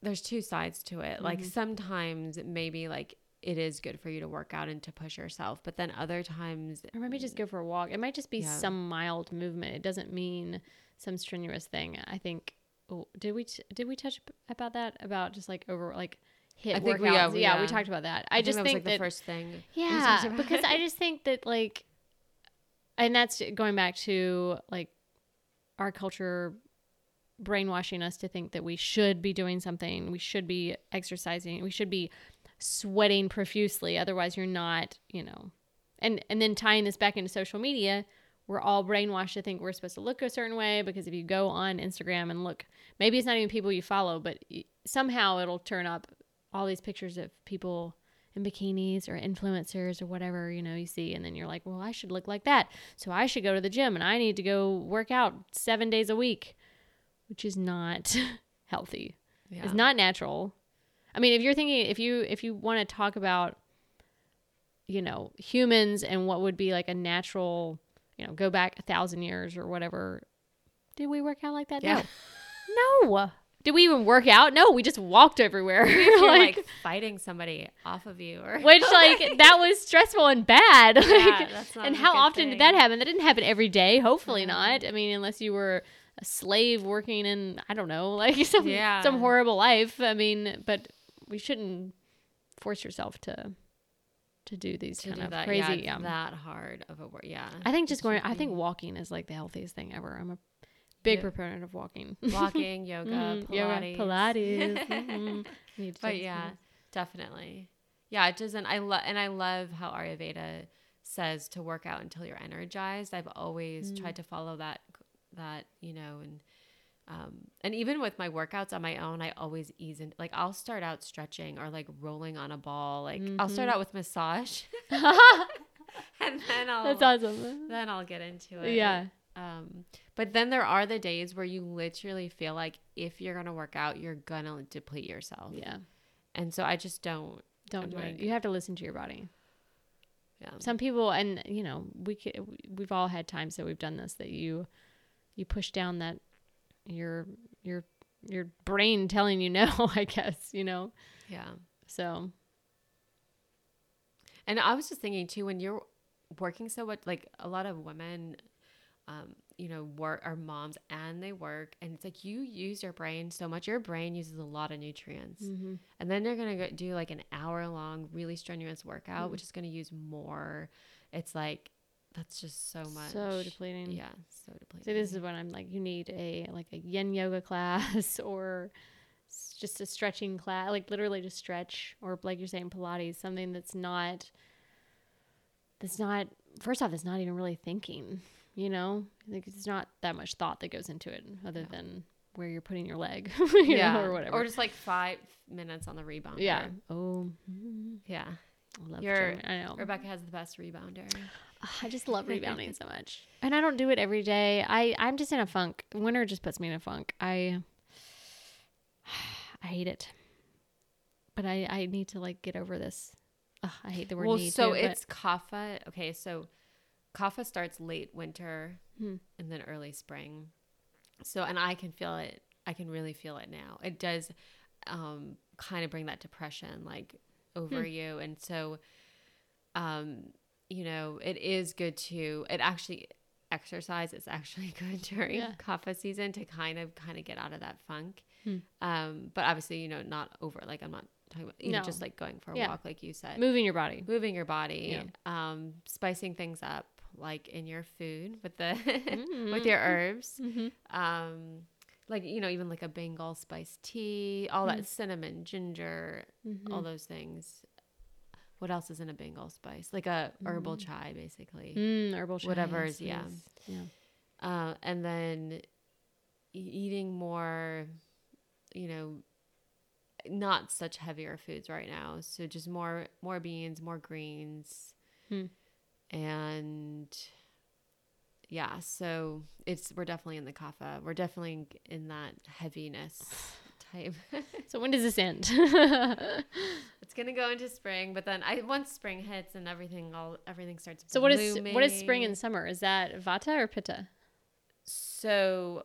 there's two sides to it. Mm-hmm. Like, sometimes maybe, like, it is good for you to work out and to push yourself. But then other times, or maybe just go for a walk. It might just be yeah. some mild movement. It doesn't mean some strenuous thing. I think oh, did we t- did we touch about that about just like over like HIIT I think workouts? We, yeah, we, yeah, yeah, we talked about that. I, I just think, think that, like the first thing. Yeah, because I just think that like, and that's going back to like our culture brainwashing us to think that we should be doing something, we should be exercising, we should be sweating profusely. Otherwise, you're not, you know. And and then tying this back into social media, we're all brainwashed to think we're supposed to look a certain way because if you go on Instagram and look, maybe it's not even people you follow, but somehow it'll turn up all these pictures of people in bikinis or influencers or whatever you know you see and then you're like well i should look like that so i should go to the gym and i need to go work out seven days a week which is not healthy yeah. it's not natural i mean if you're thinking if you if you want to talk about you know humans and what would be like a natural you know, go back a thousand years or whatever. Did we work out like that? Yeah. No. no. Did we even work out? No, we just walked everywhere. like, like, fighting somebody off of you, or which like that was stressful and bad. Like, yeah, and how often thing. did that happen? That didn't happen every day. Hopefully mm-hmm. not. I mean, unless you were a slave working in I don't know, like some yeah. some horrible life. I mean, but we shouldn't force yourself to to do these to kind do of that, crazy. Yeah, that hard of a work. Yeah, I think just going. I think walking is like the healthiest thing ever. I'm a big yeah. proponent of walking. Walking, yoga, mm, Pilates, yoga, Pilates. mm-hmm. But yeah, definitely. Yeah, it doesn't. I love and I love how Ayurveda says to work out until you're energized. I've always mm. tried to follow that that you know and um, and even with my workouts on my own, I always ease in. Like I'll start out stretching or like rolling on a ball. Like mm-hmm. I'll start mm-hmm. out with massage, and then I'll that's awesome. Then I'll get into it. Yeah. Um, but then there are the days where you literally feel like if you're gonna work out, you're gonna deplete yourself. Yeah. And so I just don't don't I'm do like, it. You have to listen to your body. Yeah. Some people, and you know, we we've all had times that we've done this that you you push down that your your your brain telling you no, I guess, you know. Yeah. So and I was just thinking too when you're working so much like a lot of women um you know work are moms and they work and it's like you use your brain so much your brain uses a lot of nutrients mm-hmm. and then they're gonna do like an hour long really strenuous workout mm-hmm. which is gonna use more it's like that's just so much. So depleting. Yeah, so depleting. So this is when I'm like, you need a like a yin yoga class or just a stretching class, like literally just stretch, or like you're saying Pilates, something that's not that's not first off, it's not even really thinking. You know, like it's not that much thought that goes into it, other yeah. than where you're putting your leg, you yeah, know, or whatever. or just like five minutes on the rebounder. yeah. Oh, yeah. I love Your- I know. Rebecca has the best rebounder. I just love rebounding so much, and I don't do it every day. I I'm just in a funk. Winter just puts me in a funk. I I hate it, but I I need to like get over this. Ugh, I hate the word well, need. so too, but- it's kapha. Okay, so kapha starts late winter Hmm. and then early spring. So, and I can feel it. I can really feel it now. It does um, kind of bring that depression like over Hmm. you, and so, um, you know, it is good to. It actually exercise is actually good during Yeah. kapha season to kind of kind of get out of that funk. Hmm. Um, but obviously, you know, not over. Like I'm not talking about you No. just like going for a Yeah. walk, like you said moving your body. moving your body, Yeah. um, spicing things up like in your food with the Mm-hmm. with your herbs, hmm um, like you know even like a Bengal spice tea, all Mm. that cinnamon, ginger, all those things. What else is in a Bengal spice? Like a herbal chai, basically. Mm, herbal Whatever is- yeah. yeah. Uh, and then eating more, you know, not such heavier foods right now. So just more more beans, more greens, Hmm. and yeah. So it's we're definitely in the kapha. We're definitely in that heaviness type. So when does this end? it's gonna go into spring, but then I once spring hits and everything all everything starts. so what is what is spring and summer? Is that vata or pitta? So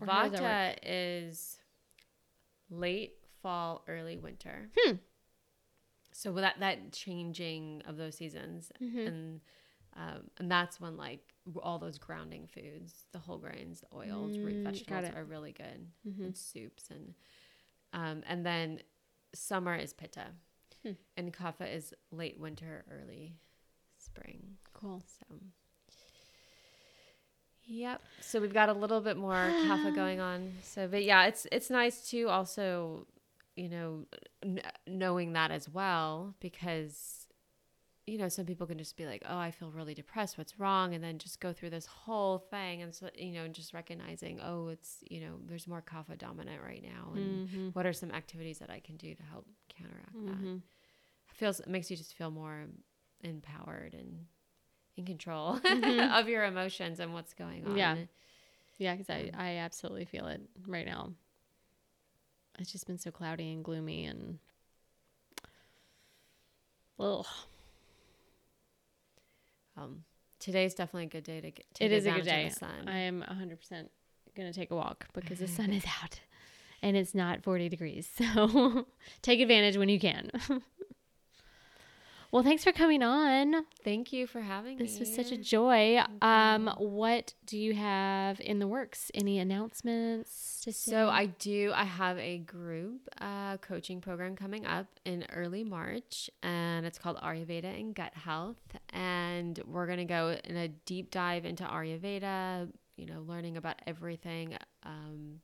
Or Vata is late fall, early winter. Hmm. So with that that changing of those seasons, Mhm. and um, and that's when like all those grounding foods, the whole grains, the oils, root Mm, got vegetables are really good, Mhm. and soups and um, and then summer is pitta, Hmm. and kapha is late winter, early spring. Cool. So, yep. So we've got a little bit more kapha going on. So, but yeah, it's it's nice to also, you know, n- knowing that as well because, you know, some people can just be like, oh, I feel really depressed. What's wrong? And then just go through this whole thing, and so you know, just recognizing, oh, it's you know, there's more kapha dominant right now, and Mhm. what are some activities that I can do to help counteract that? Mhm. It feels it makes you just feel more empowered and in control Mhm. of your emotions and what's going on. Yeah. Yeah, because I, I absolutely feel it right now. It's just been so cloudy and gloomy and ugh. Um, today's definitely a good day to get. To It is a good day. The sun. I am 100% going to take a walk because the sun is out and it's not 40 degrees. So take advantage when you can. well, thanks for coming on. Thank you for having me. This was such a joy. Um, what do you have in the works? Any announcements to say? So I do. I have a group uh, coaching program coming up in early March, and it's called Ayurveda and Gut Health. And we're gonna go in a deep dive into Ayurveda. You know, learning about everything, um,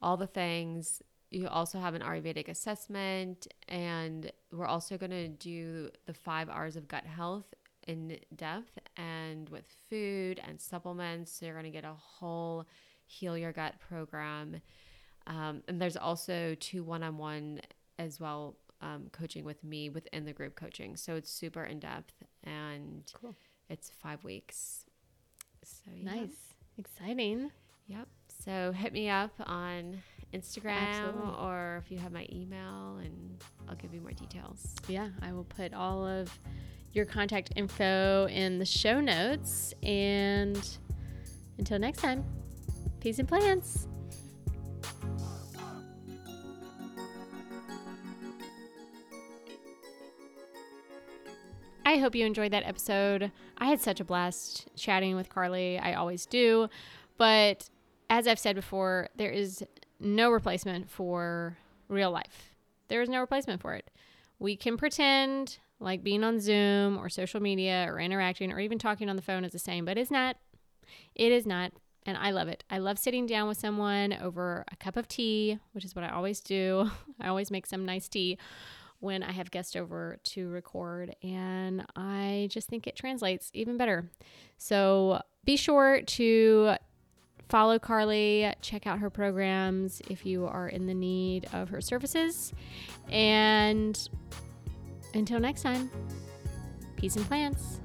all the things. You also have an Ayurvedic assessment, and we're also gonna do the five R's of gut health in depth and with food and supplements. So you're gonna get a whole heal your gut program um, and there's also two one-on-one as well um, coaching with me within the group coaching so it's super in-depth and Cool. it's five weeks so yeah. nice, exciting. yep so hit me up on instagram Absolutely. or if you have my email and i'll give you more details Yeah, I will put all of your contact info in the show notes. And until next time, peace and plants. I hope you enjoyed that episode. I had such a blast chatting with Carly. I always do. But as I've said before, there is no replacement for real life. There is no replacement for it. We can pretend like being on Zoom or social media or interacting or even talking on the phone is the same, but it's not. It is not. And I love it. I love sitting down with someone over a cup of tea, which is what I always do. I always make some nice tea when I have guests over to record, and I just think it translates even better. So be sure to follow Carly, check out her programs if you are in the need of her services. And until next time, peace and plants.